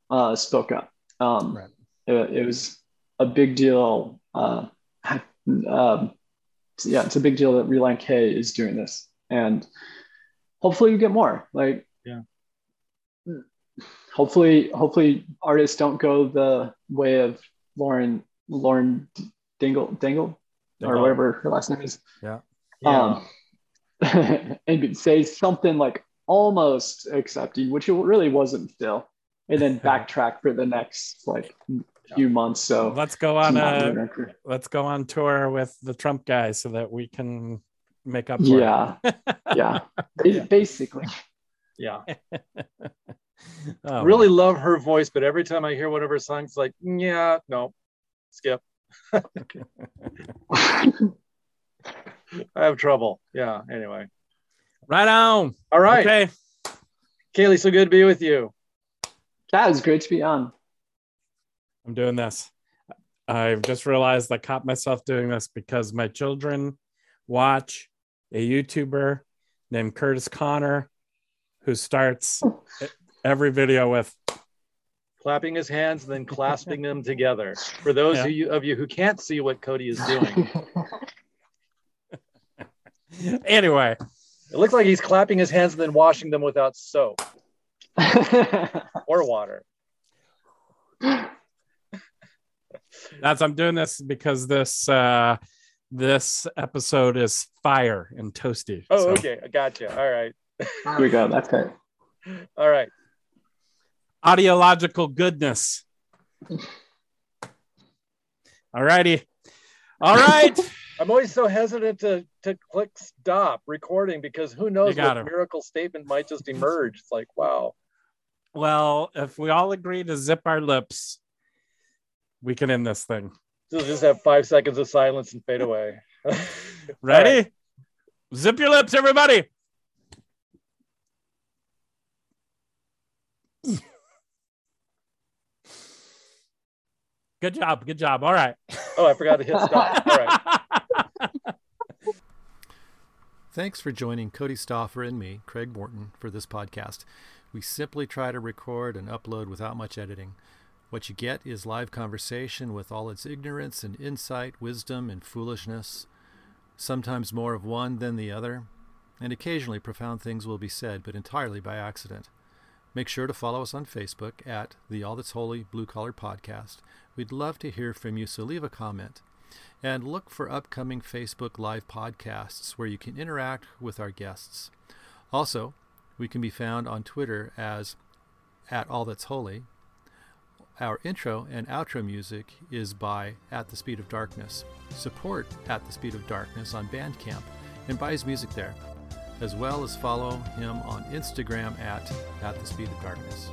uh, spoke up. Um, Right. it, it was a big deal. Uh, um, yeah, it's a big deal that Relient K is doing this, and hopefully we get more. Like Yeah. hopefully hopefully artists don't go the way of Lauren Lauren Dingle Dingle or whatever her last name is. Yeah. Um, and say something like almost accepting, which it really wasn't still. And then backtrack for the next like few months. So Let's go on a doing our career. let's go on tour with the Trump guys so that we can make up for yeah, yeah, Ba- basically. Yeah. it. Oh, really love her voice, but every time I hear one of her songs, like, yeah, no, skip. I have trouble. Yeah. Anyway. right on. All right. Okay. Kalie, so good to be with you. That was great to be on. I'm doing this. I've just realized I caught myself doing this because my children watch a YouTuber named Kurtis Conner who starts every video with Clapping his hands and then clasping them together. For those Yeah. of, you, of you who can't see what Cody is doing, anyway. it looks like he's clapping his hands and then washing them without soap or water. That's I'm doing this because this uh this episode is fire and toasty. Oh, So, okay. I gotcha. All right. there we go. That's good. All right. Audiological goodness. All righty. All right. I'm always so hesitant to to click stop recording because who knows got what it. miracle statement might just emerge. It's like, wow. Well, if we all agree to zip our lips, we can end this thing. So just have five seconds of silence and fade away. Ready? Zip your lips, everybody. Good job. Good job. All right. Oh, I forgot to hit stop. All right. Thanks for joining Cody Stoffer and me, Craig Morton, for this podcast. We simply try to record and upload without much editing. What you get is live conversation with all its ignorance and insight, wisdom and foolishness, sometimes more of one than the other, and occasionally profound things will be said, but entirely by accident. Make sure to follow us on Facebook at the All That's Holy Blue Collar Podcast. We'd love to hear from you, so leave a comment. And look for upcoming Facebook Live podcasts where you can interact with our guests. Also, we can be found on Twitter as at All That's Holy. Our intro and outro music is by At the Speed of Darkness. Support At the Speed of Darkness on Bandcamp and buy his music there, as well as follow him on Instagram at At the Speed of Darkness.